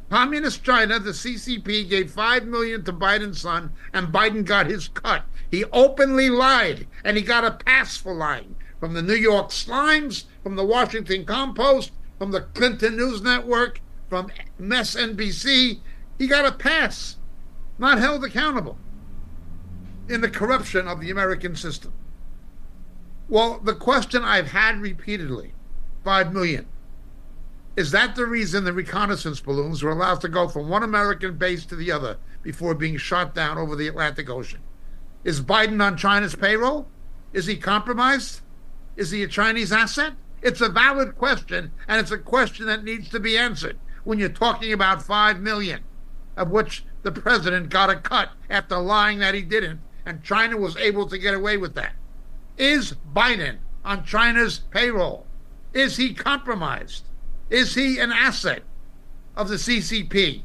Communist China, the CCP, gave 5 million to Biden's son, and Biden got his cut. He openly lied, and he got a pass for lying from the New York Slimes, from the Washington Compost, from the Clinton News Network, from MSNBC. He got a pass, not held accountable in the corruption of the American system. Well, the question I've had repeatedly 5 million. Is that the reason the reconnaissance balloons were allowed to go from one American base to the other before being shot down over the Atlantic Ocean? Is Biden on China's payroll? Is he compromised? Is he a Chinese asset? It's a valid question, and it's a question that needs to be answered when you're talking about 5 million, of which the president got a cut after lying that he didn't, and China was able to get away with that. Is Biden on China's payroll? Is he compromised? Is he an asset of the CCP?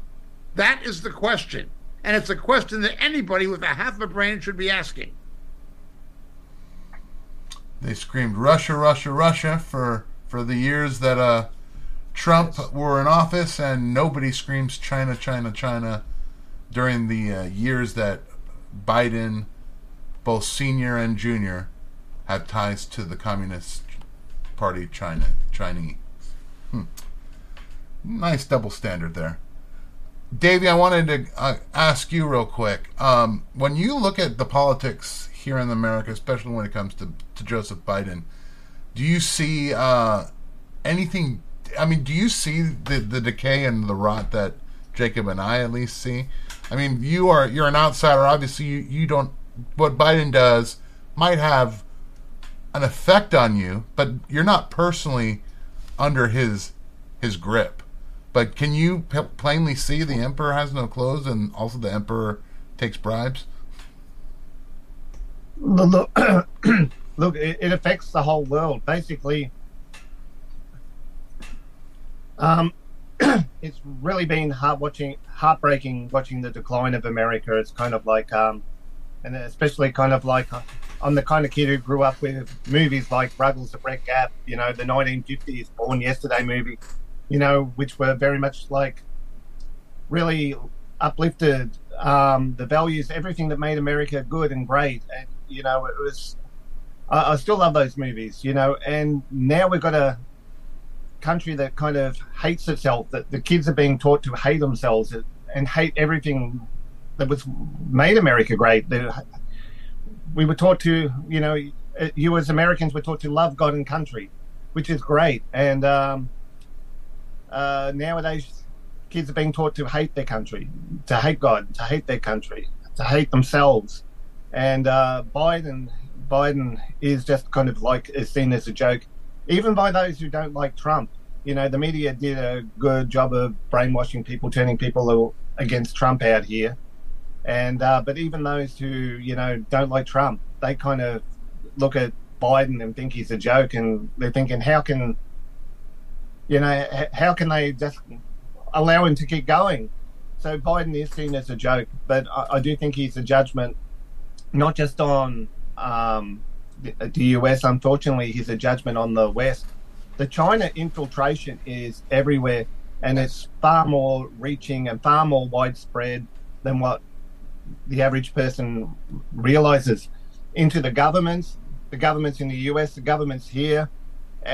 That is the question. And it's a question that anybody with a half a brain should be asking. They screamed Russia, Russia, Russia for for the years that uh, Trump yes. were in office, and nobody screams China, China, China during the uh, years that Biden, both senior and junior, have ties to the Communist Party China, Chinese. Hmm. Nice double standard there. Davey, I wanted to uh, ask you real quick. Um, when you look at the politics here in America, especially when it comes to, to Joseph Biden, do you see uh, anything? I mean, do you see the, the decay and the rot that Jacob and I at least see? I mean, you are you're an outsider. Obviously, you, you don't. What Biden does might have an effect on you, but you're not personally under his his grip. But can you p- plainly see the emperor has no clothes, and also the emperor takes bribes? look, look it, affects the whole world. Basically, um, it's really been heart watching, heartbreaking watching the decline of America. It's kind of like, um, and especially kind of like, uh, I'm the kind of kid who grew up with movies like Ruggles of Red Gap, you know, the 1950s Born Yesterday movie, you know, which were very much like really uplifted um, the values, everything that made America good and great. And you know, it was. I, I still love those movies. You know, and now we've got a country that kind of hates itself. That the kids are being taught to hate themselves and hate everything that was made America great. we were taught to, you know, you as Americans were taught to love God and country, which is great. And um, uh, nowadays, kids are being taught to hate their country, to hate God, to hate their country, to hate themselves. And uh, Biden, Biden is just kind of like is seen as a joke, even by those who don't like Trump. You know, the media did a good job of brainwashing people, turning people against Trump out here. And uh, but even those who you know don't like Trump, they kind of look at Biden and think he's a joke, and they're thinking, how can you know how can they just allow him to keep going? So Biden is seen as a joke, but I, I do think he's a judgment not just on um, the, US. Unfortunately, is a judgment on the West. The China infiltration is everywhere, and it's far more reaching and far more widespread than what the average person realizes. Into the governments, the governments in the US, the governments here.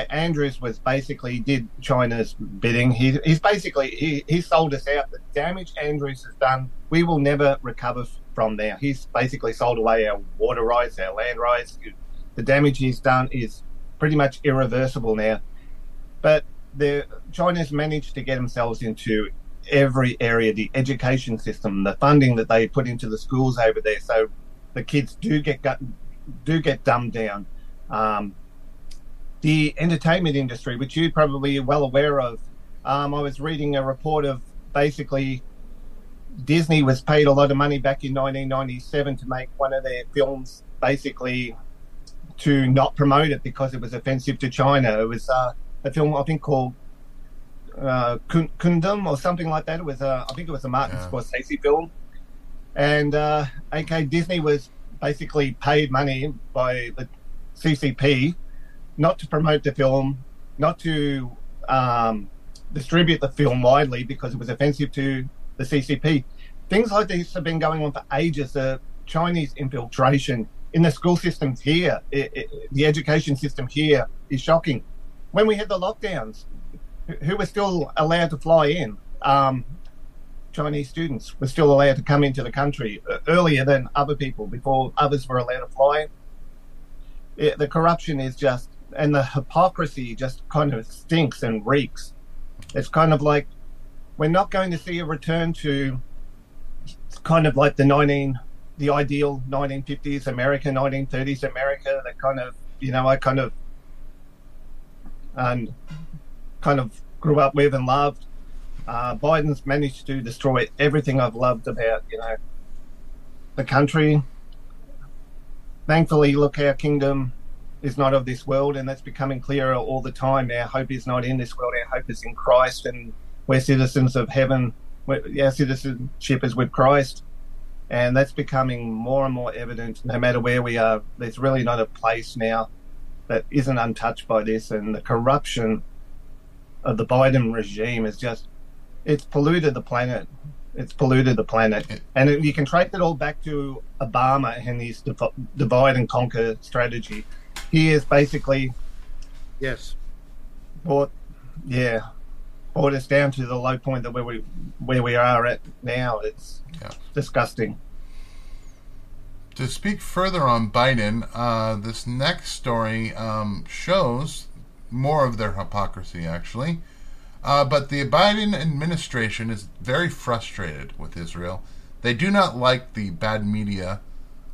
Andrews was basically did China's bidding. He, he's basically he, he sold us out. The damage Andrews has done, we will never recover from there. He's basically sold away our water rights, our land rights. The damage he's done is pretty much irreversible now. But the China's managed to get themselves into every area, the education system, the funding that they put into the schools over there, so the kids do get do get dumbed down. Um, the entertainment industry, which you're probably well aware of, um, I was reading a report of basically Disney was paid a lot of money back in 1997 to make one of their films basically to not promote it because it was offensive to China. It was uh, a film I think called uh, Kun- Kundun or something like that. It was a, I think it was a Martin Yeah. Scorsese film, and uh, AK Disney was basically paid money by the CCP not to promote the film, not to um, distribute the film widely because it was offensive to the CCP. Things like this have been going on for ages. The Chinese infiltration in the school systems here, i i the education system here is shocking. When we had the lockdowns, who- who were still allowed to fly in? Um, Chinese students were still allowed to come into the country uh, earlier than other people before others were allowed to fly. It, the corruption is just, and the hypocrisy just kind of stinks and reeks. It's kind of like we're not going to see a return to kind of like the 19, the ideal 1950s America, 1930s America, that kind of, you know, I kind of, um, kind of grew up with and loved. Uh, Biden's managed to destroy everything I've loved about, you know, the country. Thankfully, look, our kingdom is not of this world, and that's becoming clearer all the time. Our hope is not in this world. Our hope is in Christ, and we're citizens of heaven. We're- Our citizenship is with Christ, and that's becoming more and more evident. No matter where we are, there's really not a place now that isn't untouched by this, and the corruption of the Biden regime is just it's polluted the planet. It's polluted the planet, and it, you can trace it all back to Obama and his div- divide and conquer strategy. He is basically Yes. brought, yeah, brought us down to the low point that where we where we are at now. It's Yeah. disgusting. To speak further on Biden, uh, this next story um, shows more of their hypocrisy, actually. Uh, but the Biden administration is very frustrated with Israel. They do not like the bad media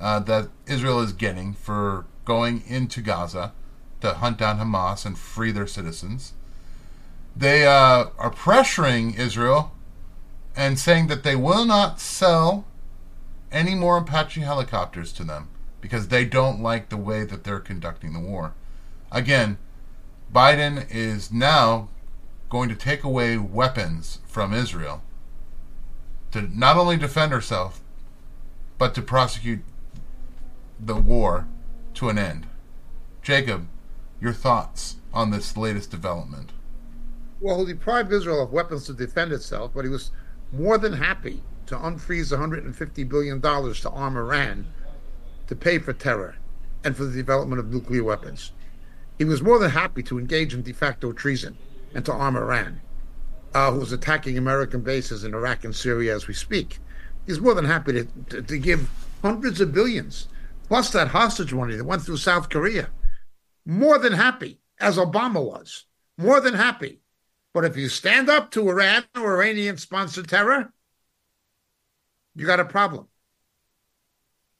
uh, that Israel is getting for going into Gaza to hunt down Hamas and free their citizens. They uh, are pressuring Israel and saying that they will not sell any more Apache helicopters to them because they don't like the way that they're conducting the war. Again, Biden is now going to take away weapons from Israel to not only defend herself, but to prosecute the war to an end. Jacob, your thoughts on this latest development? Well, he deprived Israel of weapons to defend itself, but he was more than happy to unfreeze $150 billion to arm Iran to pay for terror and for the development of nuclear weapons. He was more than happy to engage in de facto treason and to arm Iran, uh, who is attacking American bases in Iraq and Syria as we speak. He's more than happy to, to, to give hundreds of billions, plus that hostage money that went through South Korea. More than happy, as Obama was. More than happy. But if you stand up to Iran or Iranian sponsored terror, you got a problem.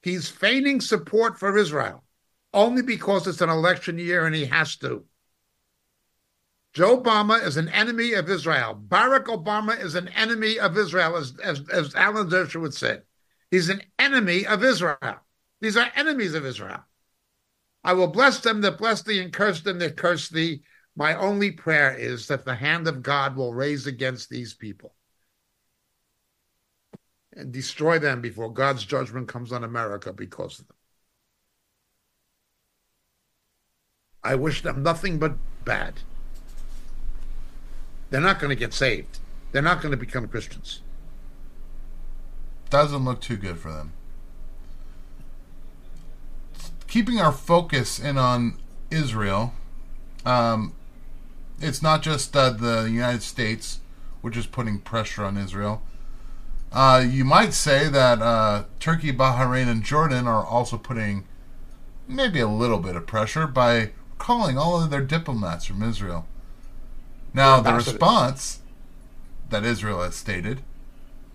He's feigning support for Israel only because it's an election year and he has to. Joe Obama is an enemy of Israel. Barack Obama is an enemy of Israel, as, as, as Alan Dershowitz said. He's an enemy of Israel. These are enemies of Israel. I will bless them that bless thee and curse them that curse thee. My only prayer is that the hand of God will raise against these people and destroy them before God's judgment comes on America because of them. I wish them nothing but bad. They're not going to get saved. They're not going to become Christians. Doesn't look too good for them. Keeping our focus in on Israel, um, it's not just uh, the United States which is putting pressure on Israel. Uh, you might say that uh, Turkey, Bahrain, and Jordan are also putting maybe a little bit of pressure by calling all of their diplomats from Israel. Now, the response that Israel has stated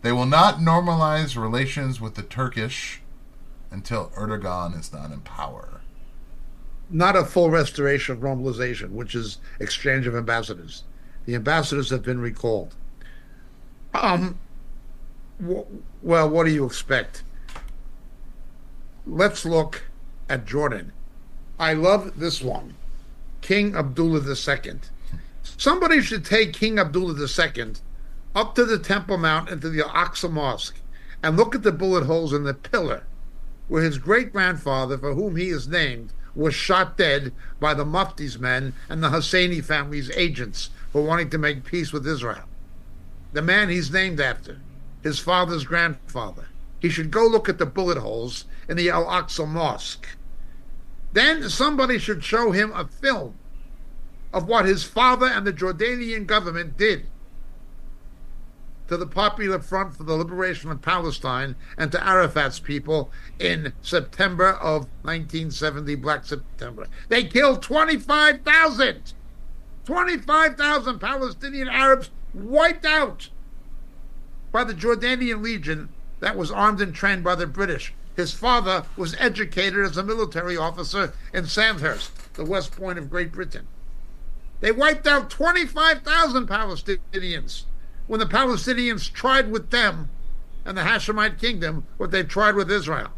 they will not normalize relations with the Turkish until Erdogan is not in power. Not a full restoration of normalization, which is exchange of ambassadors. The ambassadors have been recalled. Um, well, what do you expect? Let's look at Jordan. I love this one. King Abdullah II. Somebody should take King Abdullah II up to the Temple Mount and to the Al-Aqsa Mosque and look at the bullet holes in the pillar where his great grandfather, for whom he is named, was shot dead by the Mufti's men and the Husseini family's agents for wanting to make peace with Israel. The man he's named after, his father's grandfather. He should go look at the bullet holes in the Al Aqsa Mosque. Then somebody should show him a film of what his father and the Jordanian government did to the Popular Front for the Liberation of Palestine and to Arafat's people in September of 1970, Black September. They killed 25,000! 25,000 Palestinian Arabs wiped out by the Jordanian Legion that was armed and trained by the British. His father was educated as a military officer in Sandhurst, the West Point of Great Britain. They wiped out 25,000 Palestinians when the Palestinians tried with them and the Hashemite kingdom what they tried with Israel.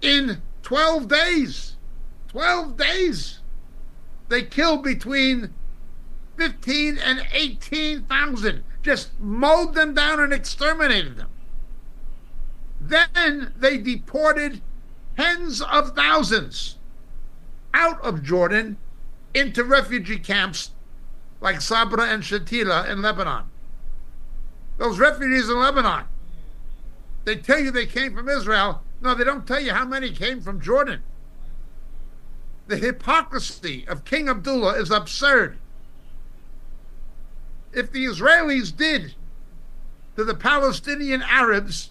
In 12 days, 12 days, they killed between 15 and 18,000, just mowed them down and exterminated them. Then they deported tens of thousands out of Jordan into refugee camps like Sabra and Shatila in Lebanon. Those refugees in Lebanon, they tell you they came from Israel. No, they don't tell you how many came from Jordan. The hypocrisy of King Abdullah is absurd. If the Israelis did to the Palestinian Arabs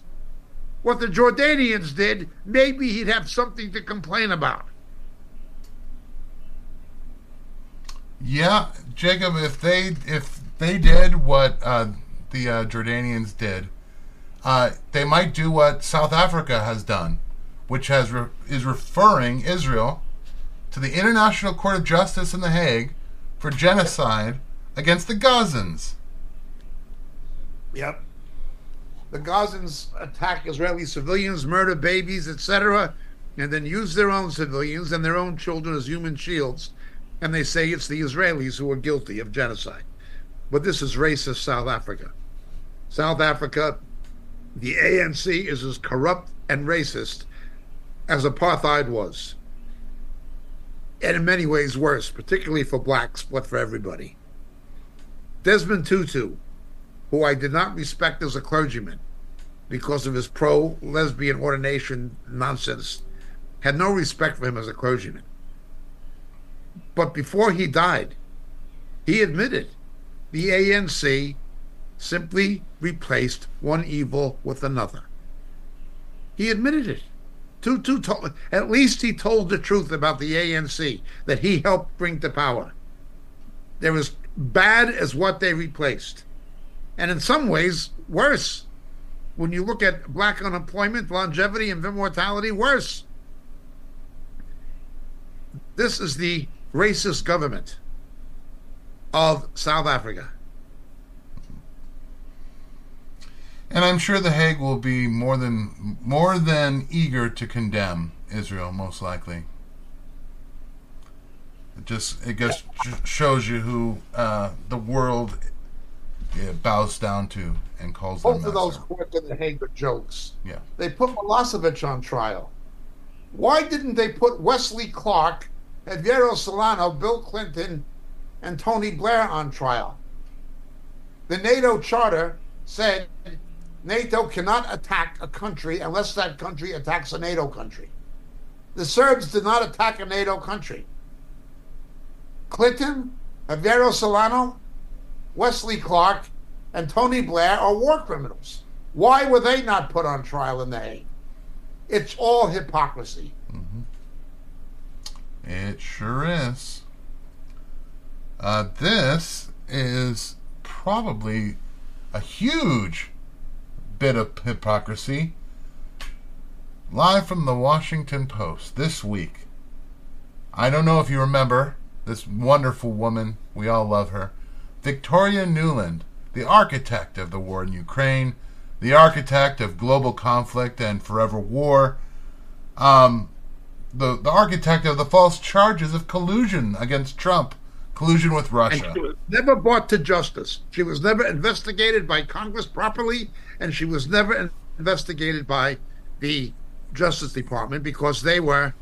what the Jordanians did, maybe he'd have something to complain about. Yeah, Jacob. If they if they did what uh, the uh, Jordanians did, uh, they might do what South Africa has done, which has re- is referring Israel to the International Court of Justice in The Hague for genocide against the Gazans. Yep. The Gazans attack Israeli civilians, murder babies, etc., and then use their own civilians and their own children as human shields. And they say it's the Israelis who are guilty of genocide. But this is racist South Africa. South Africa, the ANC is as corrupt and racist as apartheid was. And in many ways worse, particularly for blacks, but for everybody. Desmond Tutu, who I did not respect as a clergyman because of his pro lesbian ordination nonsense, had no respect for him as a clergyman. But before he died, he admitted the ANC simply replaced one evil with another. He admitted it. Tutu told, at least he told the truth about the ANC that he helped bring to power. They're as bad as what they replaced. And in some ways, worse. When you look at black unemployment, longevity, and mortality, worse. This is the racist government of South Africa. And I'm sure the Hague will be more than more than eager to condemn Israel, most likely. It just it just shows you who uh, the world bows down to and calls Both them of those courts in the Hague are jokes. Yeah. They put Milosevic on trial. Why didn't they put Wesley Clark, Javier Solano, Bill Clinton, and Tony Blair on trial? The NATO charter said NATO cannot attack a country unless that country attacks a NATO country. The Serbs did not attack a NATO country. Clinton, Javier Solano, Wesley Clark, and Tony Blair are war criminals. Why were they not put on trial in The Hague? It's all hypocrisy. It sure is. Uh, this is probably a huge bit of hypocrisy. Live from the Washington Post this week. I don't know if you remember this wonderful woman. We all love her. Victoria Nuland, the architect of the war in Ukraine, the architect of global conflict and forever war, um, the, the architect of the false charges of collusion against Trump, collusion with And Russia. she was never brought to justice. She was never investigated by Congress properly, and she was never investigated by the Justice Department because they were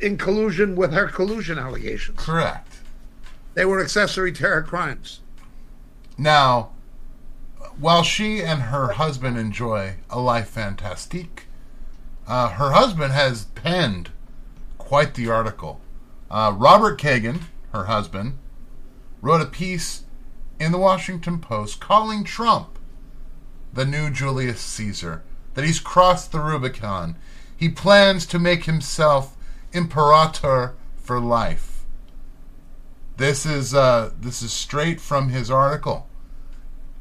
in collusion with her collusion allegations. Correct. They were accessory her crimes. Now, while she and her husband enjoy a life fantastique, uh, her husband has penned quite the article. Uh, Robert Kagan, her husband, wrote a piece in the Washington Post calling Trump the new Julius Caesar, that he's crossed the Rubicon. He plans to make himself imperator for life. This is uh, this is straight from his article.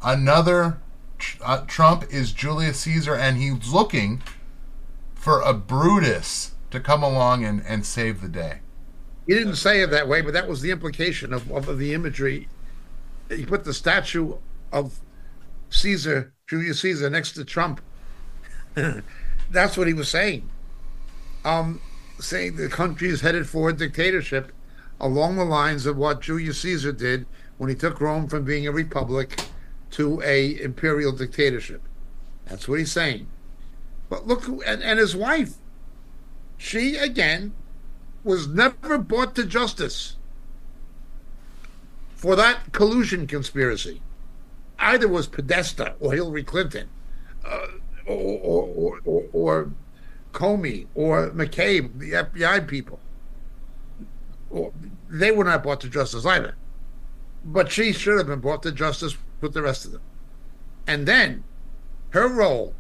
Another uh, Trump is Julius Caesar, and he's looking for a Brutus to come along and, and save the day. He didn't say it that way, but that was the implication of, of the imagery. He put the statue of Caesar, Julius Caesar, next to Trump. That's what he was saying. Um, saying the country is headed for a dictatorship along the lines of what Julius Caesar did when he took Rome from being a republic to a imperial dictatorship. That's what he's saying. But look, and, and his wife, she again was never brought to justice for that collusion conspiracy. Either was Podesta or Hillary Clinton, uh, or, or, or, or, Comey or McCabe, the FBI people. Or, they were not brought to justice either. But she should have been brought to justice with the rest of them. And then her role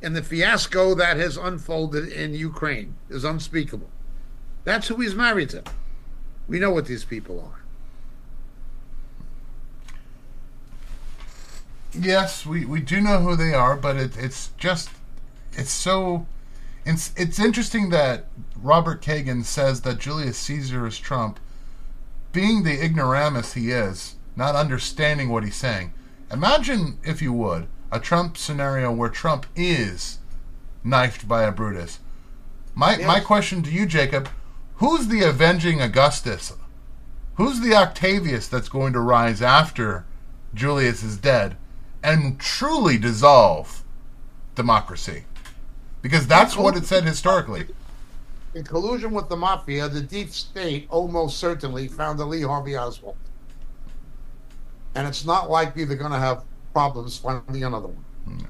in the fiasco that has unfolded in Ukraine is unspeakable. That's who he's married to. We know what these people are. Yes, we, we do know who they are, but it, it's just it's so it's it's interesting that Robert Kagan says that Julius Caesar is Trump, being the ignoramus he is, not understanding what he's saying. Imagine, if you would, a Trump scenario where Trump is knifed by a Brutus. My my question to you, Jacob, who's the avenging Augustus? Who's the Octavius that's going to rise after Julius is dead and truly dissolve democracy? Because that's what it said historically. In collusion with the mafia, the deep state almost certainly found a Lee Harvey Oswald. And it's not likely they're going to have problems finding another one. Hmm.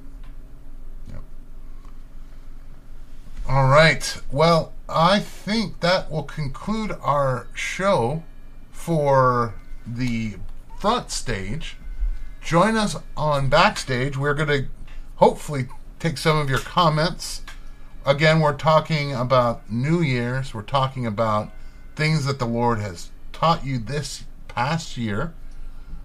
All right. Well, I think that will conclude our show for the front stage. Join us on backstage. We're going to hopefully take some of your comments. Again, we're talking about New Year's. We're talking about things that the Lord has taught you this past year.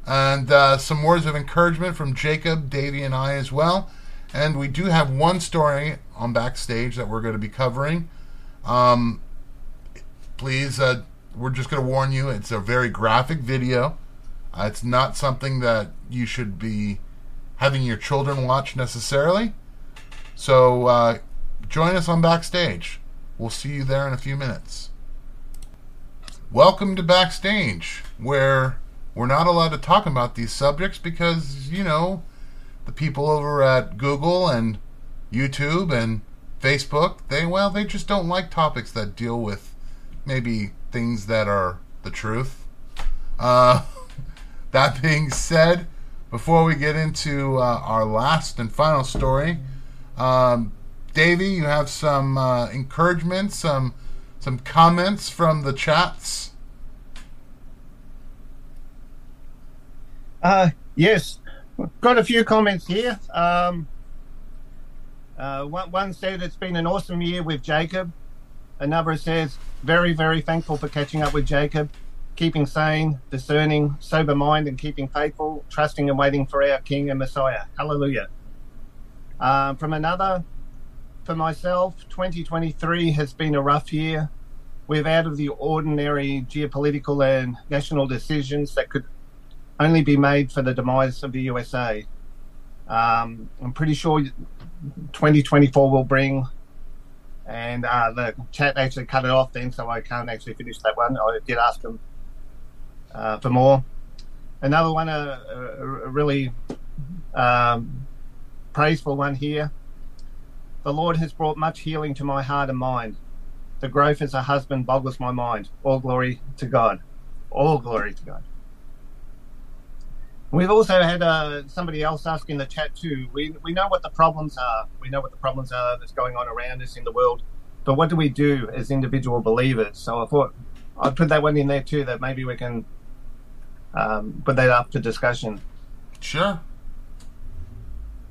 And uh, some words of encouragement from Jacob, Davey, and I as well. And we do have one story on backstage that we're going to be covering. Um, please, uh, we're just going to warn you it's a very graphic video. Uh, it's not something that you should be having your children watch necessarily. So uh, join us on backstage. We'll see you there in a few minutes. Welcome to backstage, where we're not allowed to talk about these subjects because, you know, the people over at Google and YouTube and Facebook, they well, they just don't like topics that deal with maybe things that are the truth. Uh, that being said, before we get into uh, our last and final story, um, Davey, you have some uh, encouragement, some some comments from the chats. Uh, yes, got a few comments here. Um, uh, one, one said it's been an awesome year with Jacob. Another says very, very thankful for catching up with Jacob, keeping sane, discerning, sober mind, and keeping faithful, trusting and waiting for our King and Messiah. Hallelujah. Um, from another, for myself, 2023 has been a rough year. We've out of the ordinary geopolitical and national decisions that could only be made for the demise of the USA. Um, I'm pretty sure 2024 will bring, and uh, the chat actually cut it off then, so I can't actually finish that one. I did ask them uh, for more. Another one, a, a, a really um, praiseful one here. The Lord has brought much healing to my heart and mind. The growth as a husband boggles my mind. All glory to God. All glory to God. We've also had uh, somebody else ask in the chat too. We, we know what the problems are. We know what the problems are that's going on around us in the world. But what do we do as individual believers? So I thought I'd put that one in there too, that maybe we can um, put that up for discussion. Sure.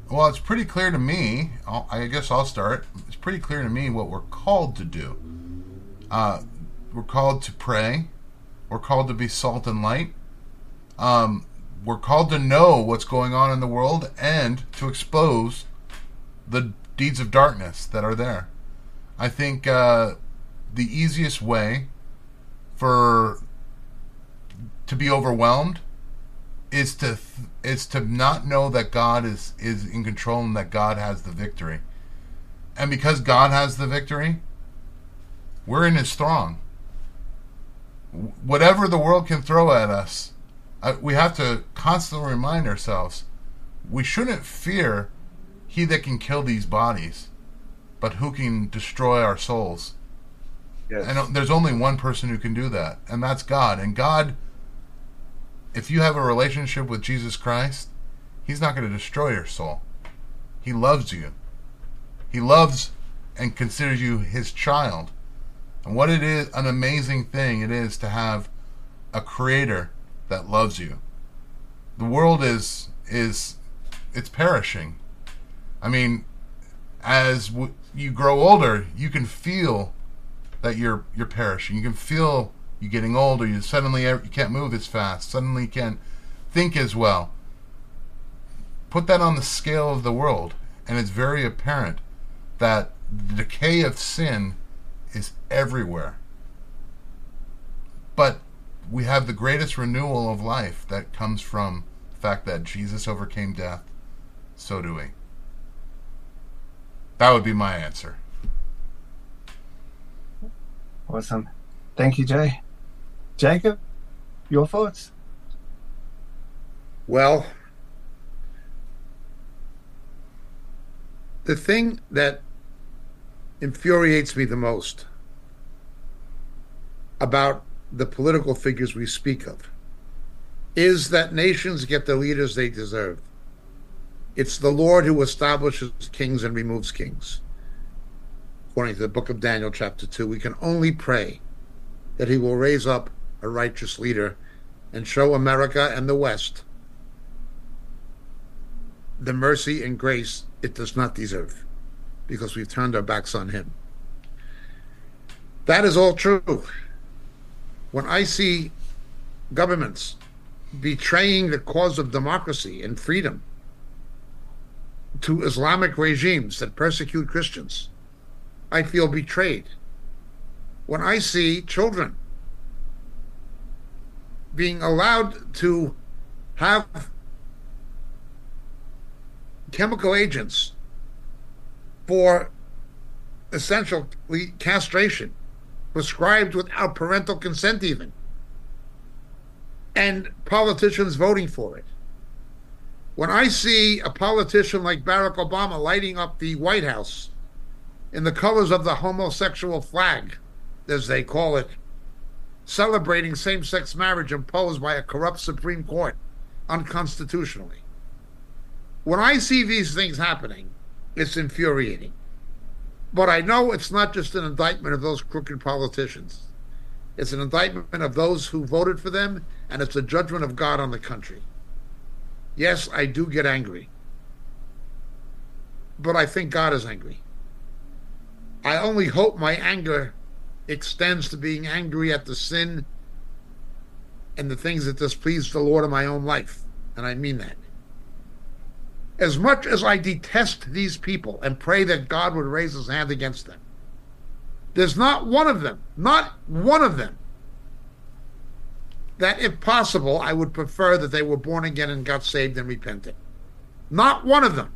Well, it's pretty clear to me. I'll, I guess I'll start. It's pretty clear to me what we're called to do. Uh, we're called to pray. We're called to be salt and light. Um, we're called to know what's going on in the world and to expose the deeds of darkness that are there. I think uh, the easiest way for to be overwhelmed is to is to not know that God is is in control and that God has the victory. And because God has the victory, we're in his throng. Whatever the world can throw at us, uh, we have to constantly remind ourselves we shouldn't fear he that can kill these bodies, but who can destroy our souls. Yes. And there's only one person who can do that, and that's God. And God, if you have a relationship with Jesus Christ, He's not going to destroy your soul. He loves you. He loves and considers you His child. And what it is, an amazing thing it is to have a Creator that loves you. The world is is it's perishing. I mean, as w- you grow older, you can feel that you're you're perishing. You can feel you getting older. You suddenly you can't move as fast. Suddenly you can't think as well. Put that on the scale of the world, and it's very apparent that the decay of sin is everywhere. But we have the greatest renewal of life that comes from the fact that Jesus overcame death. So do we. That would be my answer. Awesome. Thank you, Jay. Jacob, your thoughts? Well, the thing that infuriates me the most about the political figures we speak of is that nations get the leaders they deserve. It's the Lord who establishes kings and removes kings. According to the book of Daniel, chapter 2, we can only pray that he will raise up a righteous leader and show America and the West the mercy and grace it does not deserve because we've turned our backs on him. That is all true. When I see governments betraying the cause of democracy and freedom to Islamic regimes that persecute Christians, I feel betrayed. When I see children being allowed to have chemical agents for essentially castration prescribed without parental consent even and politicians voting for it. When i see a politician like barack obama lighting up the white house in the colors of the homosexual flag as they call it celebrating same-sex marriage imposed by a corrupt supreme court unconstitutionally when I see these things happening, it's infuriating. But I know it's not just an indictment of those crooked politicians. It's an indictment of those who voted for them, and it's a judgment of God on the country. Yes, I do get angry. But I think God is angry. I only hope my anger extends to being angry at the sin and the things that displease the Lord in my own life. And I mean that as much as I detest these people and pray that God would raise his hand against them, there's not one of them, not one of them, that if possible, I would prefer that they were born again and got saved and repented. Not one of them.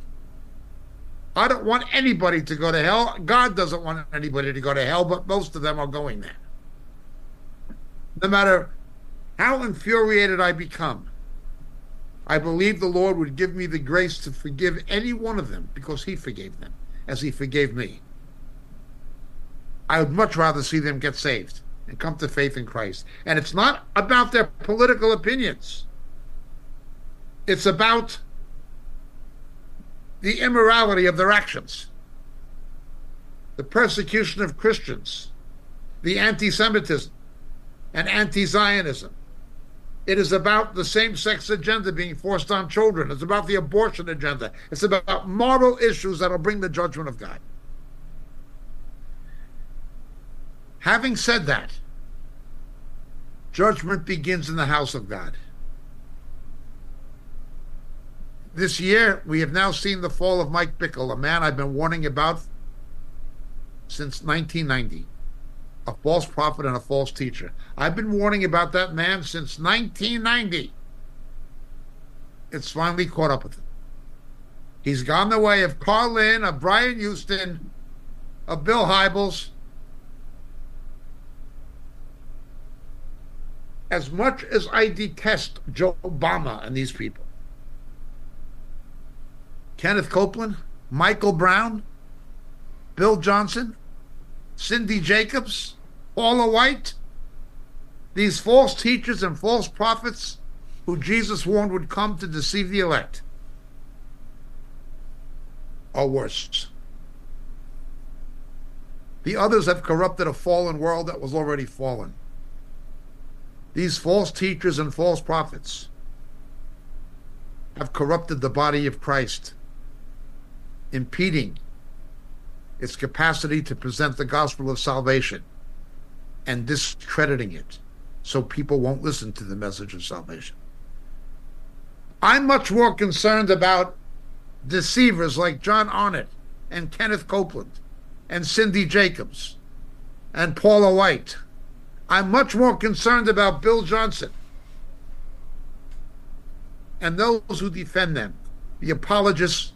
I don't want anybody to go to hell. God doesn't want anybody to go to hell, but most of them are going there. No matter how infuriated I become. I believe the Lord would give me the grace to forgive any one of them because He forgave them as He forgave me. I would much rather see them get saved and come to faith in Christ. And it's not about their political opinions, it's about the immorality of their actions, the persecution of Christians, the anti Semitism and anti Zionism. It is about the same sex agenda being forced on children. It's about the abortion agenda. It's about moral issues that will bring the judgment of God. Having said that, judgment begins in the house of God. This year, we have now seen the fall of Mike Bickle, a man I've been warning about since 1990 a false prophet and a false teacher. I've been warning about that man since 1990. It's finally caught up with him. He's gone the way of Carl Lentz, of Brian Houston, of Bill Hybels. As much as I detest Joe Obama and these people, Kenneth Copeland, Michael Brown, Bill Johnson, Cindy Jacobs, Paula White, these false teachers and false prophets who Jesus warned would come to deceive the elect are worse. The others have corrupted a fallen world that was already fallen. These false teachers and false prophets have corrupted the body of Christ, impeding its capacity to present the gospel of salvation and discrediting it so people won't listen to the message of salvation. I'm much more concerned about deceivers like John Arnott and Kenneth Copeland and Cindy Jacobs and Paula White. I'm much more concerned about Bill Johnson and those who defend them, the apologists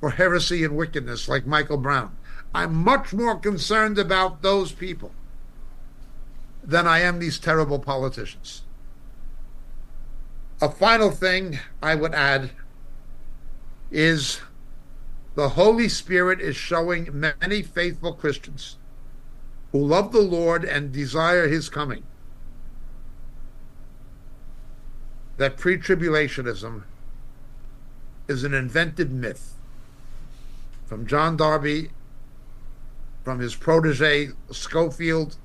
for heresy and wickedness like Michael Brown. I'm much more concerned about those people than I am these terrible politicians. A final thing I would add is the Holy Spirit is showing many faithful Christians who love the Lord and desire his coming that pre tribulationism is an invented myth from John Darby, from his protege Scofield,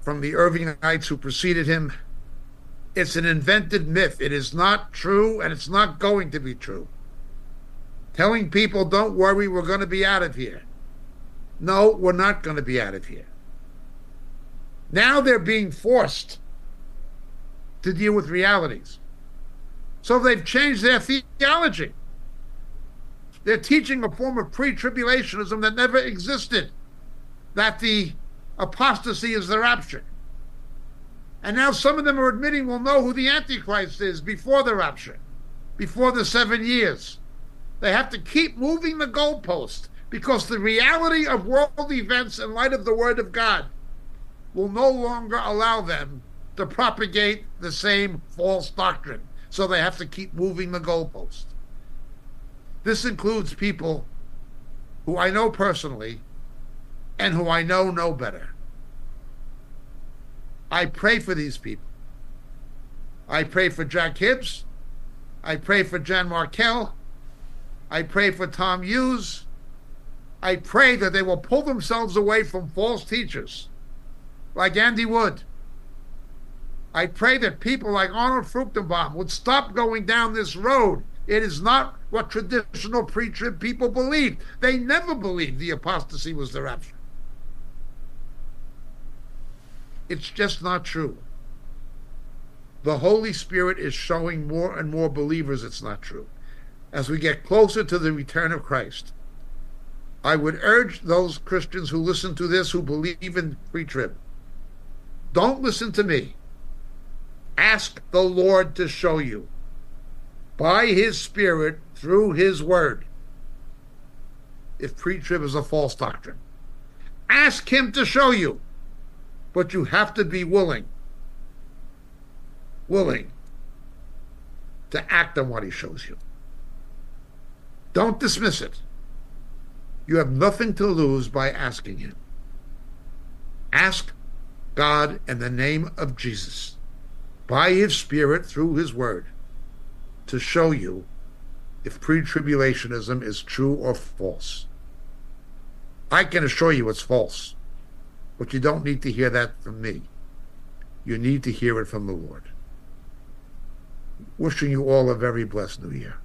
from the Irvingites who preceded him. It's an invented myth. It is not true, and it's not going to be true. Telling people, don't worry, we're going to be out of here. No, we're not going to be out of here. Now they're being forced to deal with realities. So they've changed their theology. They're teaching a form of pre tribulationism that never existed, that the apostasy is the rapture. And now some of them are admitting we'll know who the Antichrist is before the rapture, before the seven years. They have to keep moving the goalpost because the reality of world events in light of the Word of God will no longer allow them to propagate the same false doctrine. So they have to keep moving the goalpost. This includes people who I know personally and who I know know better. I pray for these people. I pray for Jack Hibbs. I pray for Jan Markell. I pray for Tom Hughes. I pray that they will pull themselves away from false teachers like Andy Wood. I pray that people like Arnold Fruchtenbaum would stop going down this road. It is not what traditional pre trib people believed. They never believed the apostasy was the rapture. It's just not true. The Holy Spirit is showing more and more believers it's not true. As we get closer to the return of Christ, I would urge those Christians who listen to this who believe in pre trib don't listen to me. Ask the Lord to show you by His Spirit through His Word if pre trib is a false doctrine. Ask Him to show you, but you have to be willing willing to act on what he shows you. Don't dismiss it. You have nothing to lose by asking him. Ask God in the name of Jesus, by his Spirit through his word, to show you if pre tribulationism is true or false. I can assure you it's false, but you don't need to hear that from me. You need to hear it from the Lord. Wishing you all a very blessed new year.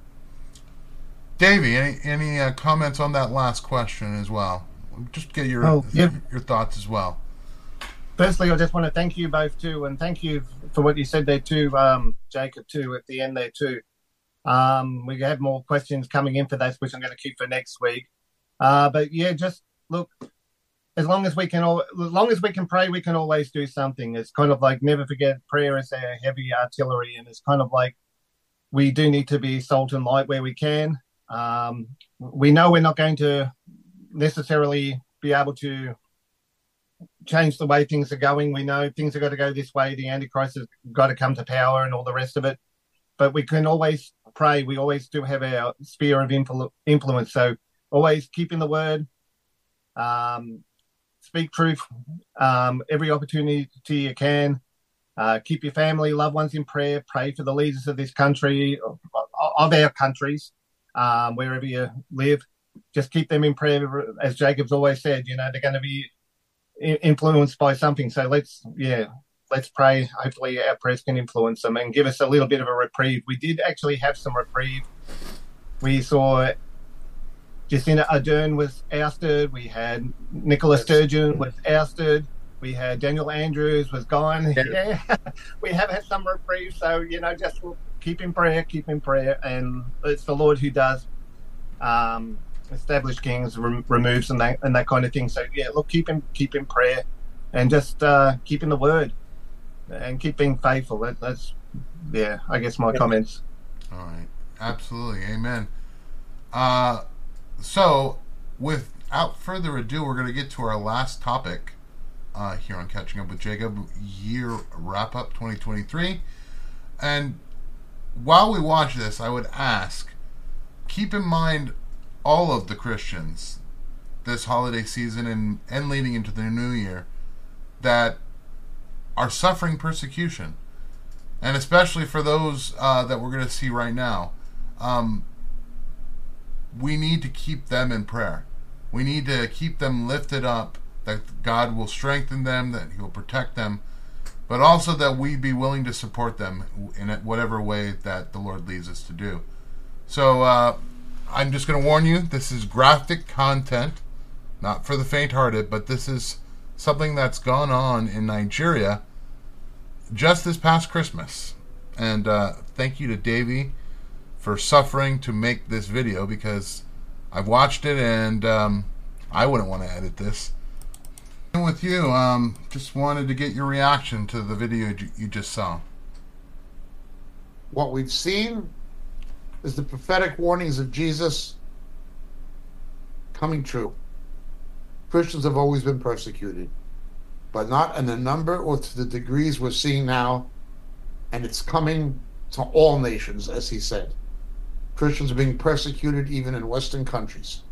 Davey, any any uh, comments on that last question as well? Just get your Oh, yeah. your thoughts as well. Firstly, I just want to thank you both too, and thank you for what you said there too, um, Jacob too, at the end there too. Um, we have more questions coming in for that, which I'm going to keep for next week. Uh, but yeah, just look, as long as we can, all, as long as we can pray, we can always do something. It's kind of like never forget prayer is our heavy artillery, and it's kind of like we do need to be salt and light where we can. Um, we know we're not going to necessarily be able to change the way things are going. We know things are going to go this way. The Antichrist has got to come to power and all the rest of it. But we can always pray. We always do have our sphere of influ- influence. So always keeping the word, um, speak truth um, every opportunity you can. Uh, keep your family, loved ones in prayer. Pray for the leaders of this country, of, of our countries, um, wherever you live. Just keep them in prayer. As Jacob's always said, you know, they're going to be influenced by something. So let's, yeah, let's pray. Hopefully, our prayers can influence them and give us a little bit of a reprieve. We did actually have some reprieve. We saw Jacinda Ardern was ousted. We had Nicola Sturgeon was ousted. We had Daniel Andrews was gone. Yeah, we have had some reprieve. So you know, just keep in prayer, keep in prayer, and it's the Lord who does um, establish kings, rem- removes and that and that kind of thing. So yeah, look, keep in keep in prayer, and just uh, keep in the word, and keep being faithful. That, that's yeah, I guess my comments. All right, absolutely, amen. Uh, so, without further ado, we're going to get to our last topic uh, here on Catching Up with Jacob Year Wrap Up 2023. And while we watch this, I would ask keep in mind all of the Christians this holiday season and, and leading into the new year that are suffering persecution. And especially for those uh, that we're going to see right now. Um, we need to keep them in prayer. We need to keep them lifted up, that God will strengthen them, that He will protect them, but also that we be willing to support them in whatever way that the Lord leads us to do. So uh, I'm just going to warn you this is graphic content, not for the faint hearted, but this is something that's gone on in Nigeria just this past Christmas. And uh, thank you to Davey for suffering to make this video because I've watched it and um, I wouldn't want to edit this. And with you, um, just wanted to get your reaction to the video you- you just saw. What we've seen is the prophetic warnings of Jesus coming true. Christians have always been persecuted, but not in the number or to the degrees we're seeing now. And it's coming to all nations, as he said. Christians are being persecuted even in Western countries.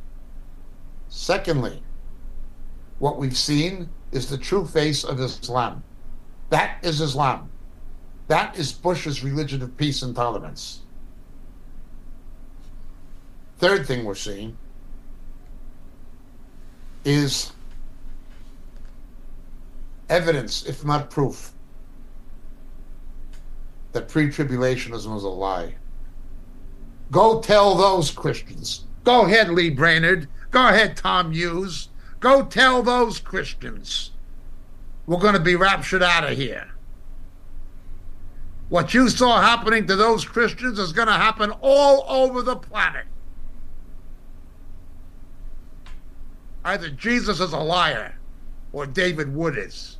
Secondly, what we've seen is the true face of Islam. That is Islam. That is Bush's religion of peace and tolerance. Third thing we're seeing is evidence, if not proof, that pre tribulationism was a lie. Go tell those Christians. Go ahead, Lee Brainard. Go ahead, Tom Hughes. Go tell those Christians. We're going to be raptured out of here. What you saw happening to those Christians is going to happen all over the planet. Either Jesus is a liar or David Wood is.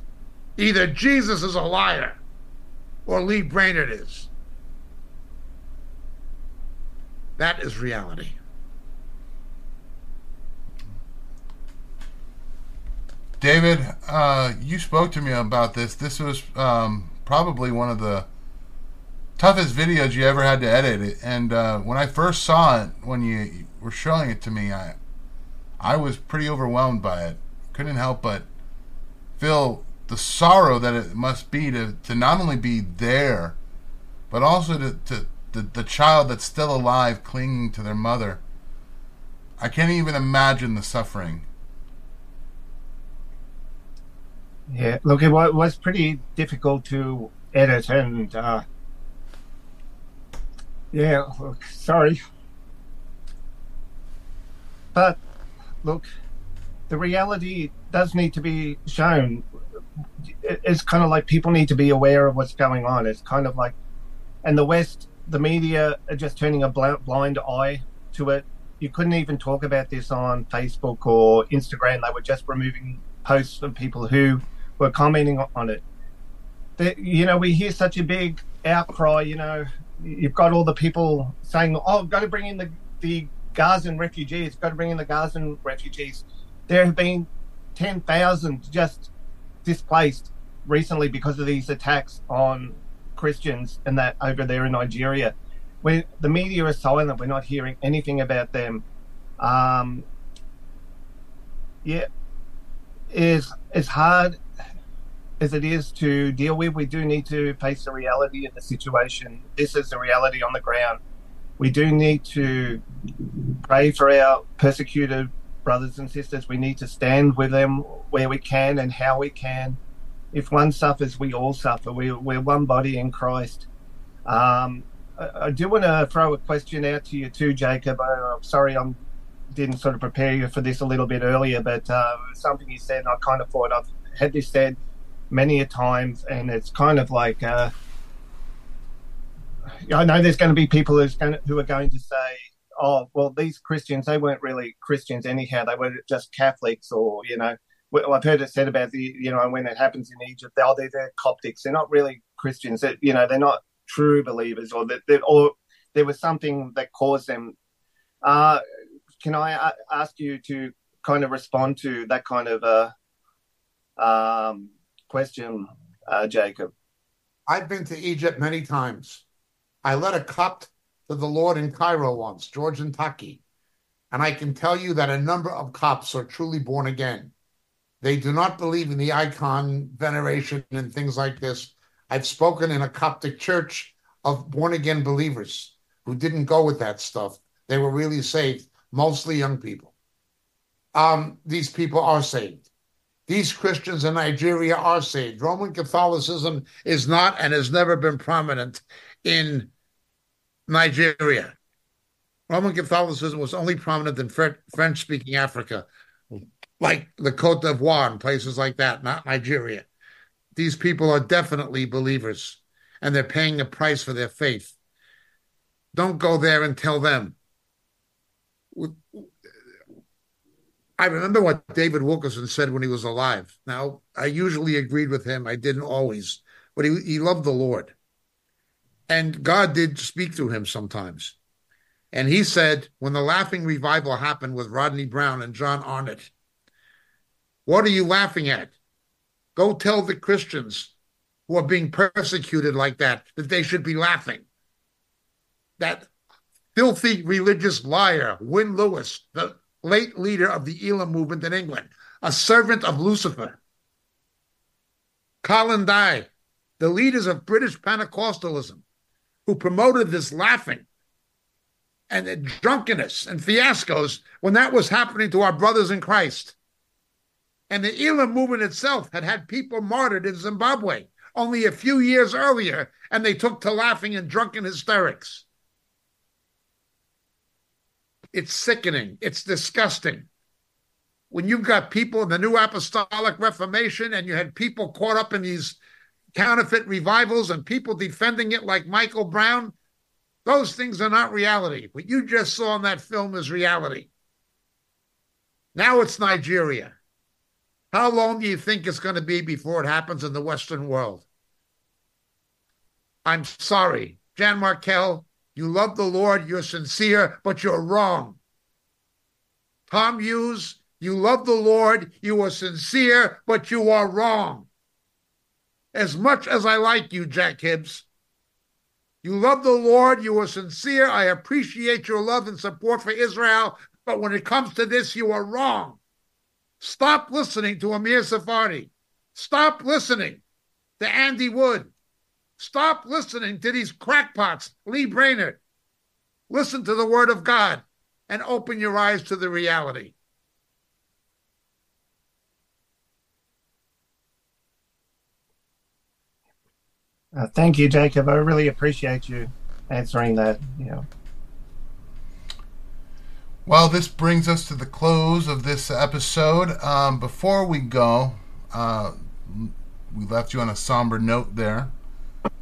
Either Jesus is a liar or Lee Brainard is. That is reality. David, uh, you spoke to me about this. This was um, probably one of the toughest videos you ever had to edit it. And uh, when I first saw it, when you were showing it to me, I I was pretty overwhelmed by it. Couldn't help but feel the sorrow that it must be to, to not only be there, but also to, to the, the child that's still alive clinging to their mother. I can't even imagine the suffering. Yeah, look, it wa- was pretty difficult to edit, and uh, yeah, look, sorry, but look, the reality does need to be shown. It- It's kind of like people need to be aware of what's going on. It's kind of like, and the West, the media are just turning a bl- blind eye to it. You couldn't even talk about this on Facebook or Instagram. They were just removing posts of people who were commenting on it. The, you know, we hear such a big outcry. You know, you've got all the people saying, "Oh, got to bring in the the Gazan refugees. Got to bring in the Gazan refugees." There have been ten thousand just displaced recently because of these attacks on Christians and that over there in Nigeria. Where the media is silent, we're not hearing anything about them. Um, yeah, is as hard as it is to deal with. We do need to face the reality of the situation. This is the reality on the ground. We do need to pray for our persecuted brothers and sisters. We need to stand with them where we can and how we can. If one suffers, we all suffer. We, we're one body in Christ. Um, I, I do want to throw a question out to you too, Jacob. I, I'm sorry I didn't sort of prepare you for this a little bit earlier, but uh, something you said, and I kind of thought I've had this said many a times, and it's kind of like uh, I know there's going to be people who's going to, who are going to say, "Oh, well, these Christians they weren't really Christians anyhow; they were just Catholics," or you know, well, I've heard it said about the you know when it happens in Egypt, oh, they're, they're Coptics, they're not really Christians, you know, they're not true believers, or that or there was something that caused them. Uh, can I a- ask you to kind of respond to that kind of uh, um, question, uh, Jacob? I've been to Egypt many times. I led a Copt to the Lord in Cairo once, George and Taki. And I can tell you that a number of Copts are truly born again. They do not believe in the icon veneration and things like this. I've spoken in a Coptic church of born again believers who didn't go with that stuff. They were really saved, mostly young people. Um, these people are saved. These Christians in Nigeria are saved. Roman Catholicism is not and has never been prominent in Nigeria. Roman Catholicism was only prominent in French speaking Africa, like the Cote d'Ivoire and places like that, not Nigeria. These people are definitely believers and they're paying a price for their faith. Don't go there and tell them. I remember what David Wilkerson said when he was alive. Now, I usually agreed with him. I didn't always, but he, he loved the Lord. And God did speak through him sometimes. And he said, when the laughing revival happened with Rodney Browne and John Arnott, what are you laughing at? Go tell the Christians who are being persecuted like that that they should be laughing. That filthy religious liar, Wynne Lewis, the late leader of the Elim movement in England, a servant of Lucifer. Colin Dye, the leaders of British Pentecostalism, who promoted this laughing and drunkenness and fiascos when that was happening to our brothers in Christ. And the Elim movement itself had had people martyred in Zimbabwe only a few years earlier, and they took to laughing and drunken hysterics. It's sickening. It's disgusting. When you've got people in the New Apostolic Reformation and you had people caught up in these counterfeit revivals and people defending it like Michael Brown, those things are not reality. What you just saw in that film is reality. Now it's Nigeria. How long do you think it's going to be before it happens in the Western world? I'm sorry. Jan Markell, you love the Lord, you're sincere, but you're wrong. Tom Hughes, you love the Lord, you are sincere, but you are wrong. As much as I like you, Jack Hibbs, You love the Lord. You are sincere. I appreciate your love and support for Israel. But when it comes to this, you are wrong. Stop listening to Amir Tsarfati. Stop listening to Andy Wood. Stop listening to these crackpots, Lee Brainard. Listen to the word of God and open your eyes to the reality. Uh, thank you, Jacob. I really appreciate you answering that. You know. Well, this brings us to the close of this episode. Um, before we go, uh, we left you on a somber note there,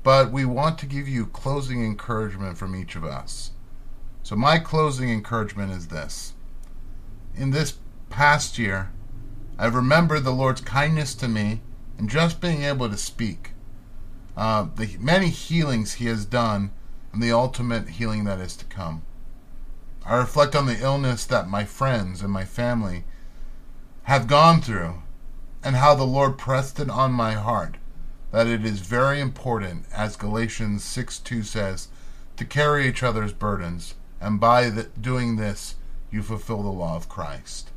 but we want to give you closing encouragement from each of us. So, my closing encouragement is this In this past year, I've remembered the Lord's kindness to me and just being able to speak uh, the many healings he has done, and the ultimate healing that is to come. I reflect on the illness that my friends and my family have gone through, and how the Lord pressed it on my heart that it is very important, as Galatians 6 2 says, to carry each other's burdens, and by the, doing this, you fulfill the law of Christ.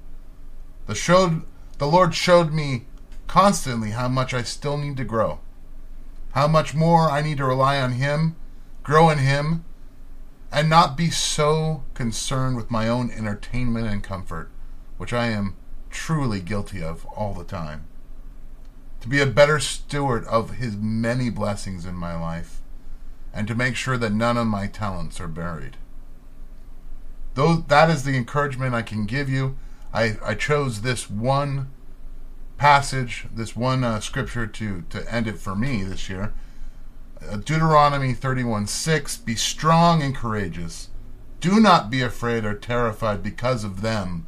The, showed, the Lord showed me constantly how much I still need to grow how much more I need to rely on Him, grow in Him, and not be so concerned with my own entertainment and comfort, which I am truly guilty of all the time. To be a better steward of His many blessings in my life, and to make sure that none of my talents are buried. Though that is the encouragement I can give you, I, I chose this one passage, this one uh, scripture to, to end it for me this year. Uh, Deuteronomy 31 6 Be strong and courageous. Do not be afraid or terrified because of them.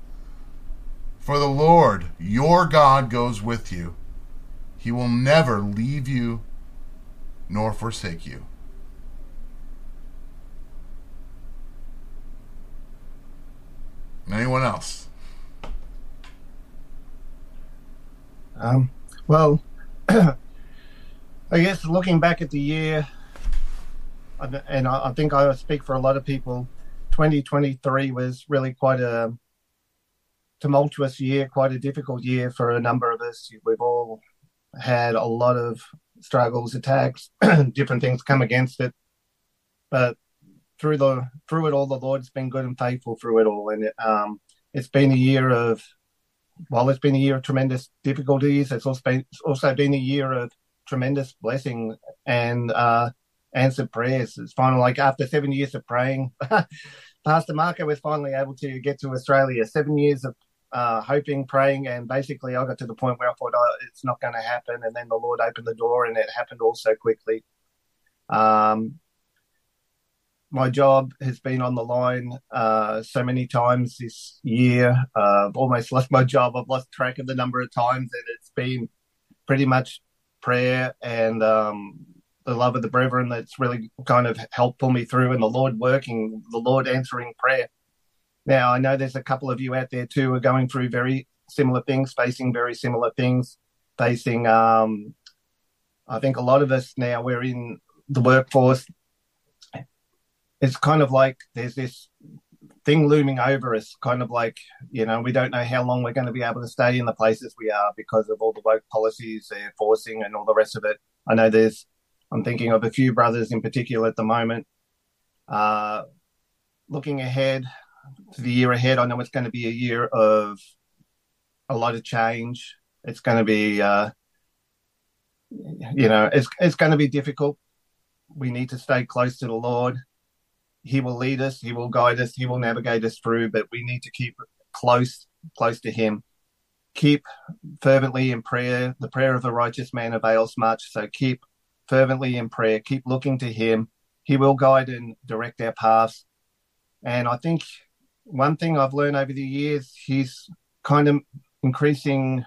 For the Lord your God goes with you. He will never leave you nor forsake you. Anyone else? Um, well, I guess looking back at the year, and I think I speak for a lot of people, 2023 was really quite a tumultuous year, quite a difficult year for a number of us. We've all had a lot of struggles, attacks, different things come against it. But through the through it all, the Lord's been good and faithful through it all, and um, it's been a year of while it's been a year of tremendous difficulties, it's also been, also been a year of tremendous blessing and uh, answered prayers. It's finally like after seven years of praying, Pastor Marco was finally able to get to Australia. Seven years of uh, hoping, praying, and basically I got to the point where I thought oh, it's not going to happen, and then the Lord opened the door, and it happened all so quickly. Um, my job has been on the line uh, so many times this year. Uh, I've almost lost my job. I've lost track of the number of times, and it's been pretty much prayer and um, the love of the brethren that's really kind of helped pull me through, and the Lord working, the Lord answering prayer. Now, I know there's a couple of you out there too are going through very similar things, facing very similar things, facing. Um, I think a lot of us now we're in the workforce it's kind of like there's this thing looming over us, kind of like, you know, we don't know how long we're going to be able to stay in the places we are because of all the woke policies they're forcing and all the rest of it. I know there's, I'm thinking of a few brothers in particular at the moment. Uh, looking ahead to the year ahead, I know it's going to be a year of a lot of change. It's going to be, uh, you know, it's it's going to be difficult. We need to stay close to the Lord he will lead us, he will guide us, he will navigate us through, but we need to keep close, close to him. Keep fervently in prayer. The prayer of a righteous man avails much. So keep fervently in prayer. Keep looking to him. He will guide and direct our paths. And I think one thing I've learned over the years, he's kind of increasing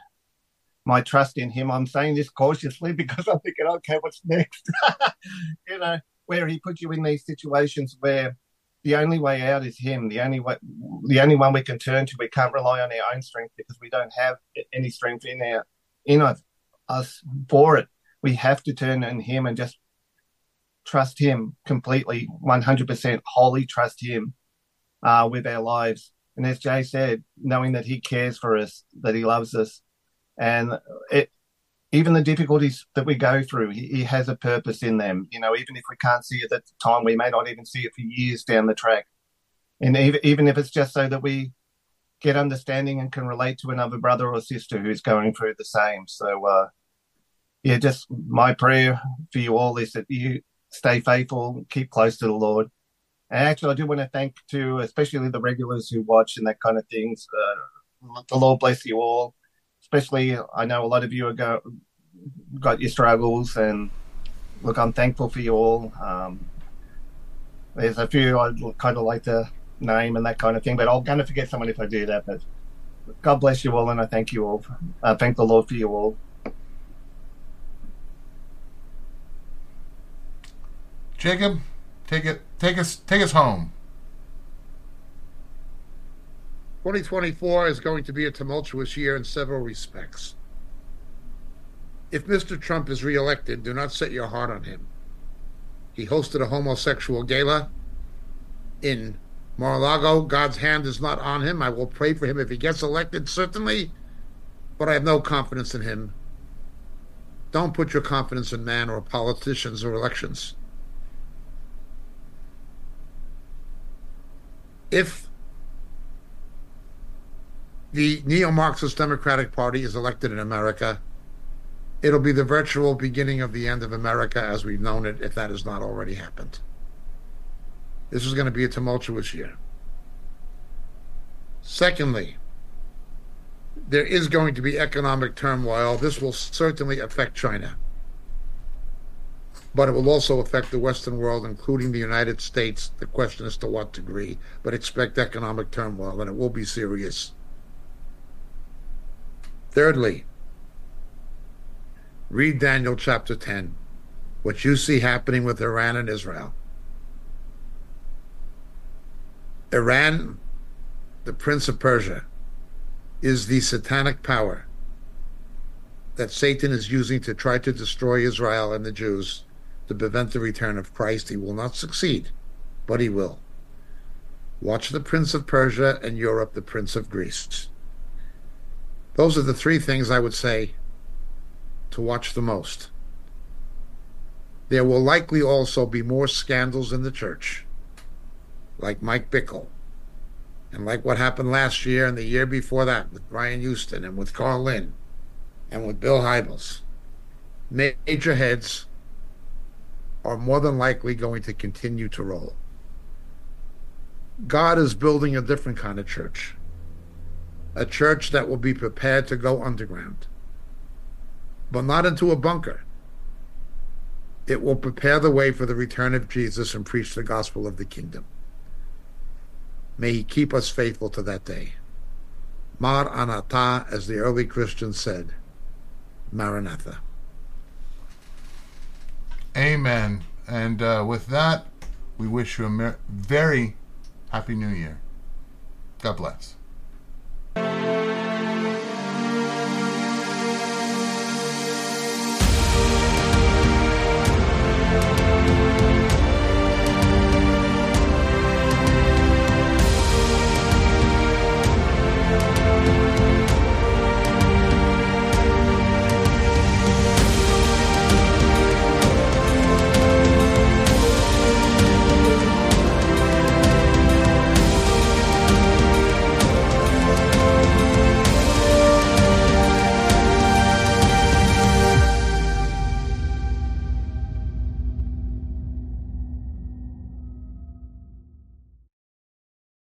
my trust in him. I'm saying this cautiously because I'm thinking, okay, what's next? you know, where he puts you in these situations where the only way out is him. The only way, the only one we can turn to. We can't rely on our own strength because we don't have any strength in our in us, us for it. We have to turn on him and just trust Him completely, 100% wholly trust Him uh, with our lives. And as Jay said, knowing that He cares for us, that He loves us, and it, even the difficulties that we go through, he, he, has a purpose in them. You know, even if we can't see it at the time, we may not even see it for years down the track. And even, even if it's just so that we get understanding and can relate to another brother or sister who's going through the same. So, uh, yeah, just my prayer for you all is that you stay faithful, keep close to the Lord. And actually, I do want to thank to especially the regulars who watch and that kind of things. Uh, the Lord bless you all. Especially, I know a lot of you have got, got your struggles, and look, I'm thankful for you all. Um, there's a few I'd kind of like to name and that kind of thing, but I'm going to forget someone if I do that. But God bless you all, and I thank you all. I thank the Lord for you all. Jacob, take it, take us, take us home. 2024 is going to be a tumultuous year in several respects. If Mr. Trump is reelected, do not set your heart on him. He hosted a homosexual gala in Mar-a-Lago. God's hand is not on him. I will pray for him if he gets elected, certainly, but I have no confidence in him. Don't put your confidence in man or politicians or elections. if the neo Marxist Democratic Party is elected in America, it'll be the virtual beginning of the end of America as we've known it, if that has not already happened. This is going to be a tumultuous year. Secondly, there is going to be economic turmoil. This will certainly affect China but it will also affect the Western world, including the United States. The question is to what degree, but expect economic turmoil, and it will be serious. Thirdly, read Daniel chapter 10, what you see happening with Iran and Israel. Iran, the prince of Persia, is the satanic power that Satan is using to try to destroy Israel and the Jews to prevent the return of Christ. He will not succeed, but he will. Watch the Prince of Persia and Europe, the Prince of Greece. Those are the three things I would say to watch the most. There will likely also be more scandals in the church, like Mike Bickle, and like what happened last year and the year before that with Brian Houston and with Carl Lentz and with Bill Hybels. Major heads are more than likely going to continue to roll. God is building a different kind of church, a church that will be prepared to go underground, but not into a bunker. It will prepare the way for the return of Jesus and preach the gospel of the kingdom. May He keep us faithful to that day. Mar Anata, as the early Christians said, Maranatha. Amen. And uh, with that, we wish you a mer- very happy new year. God bless. Thank you.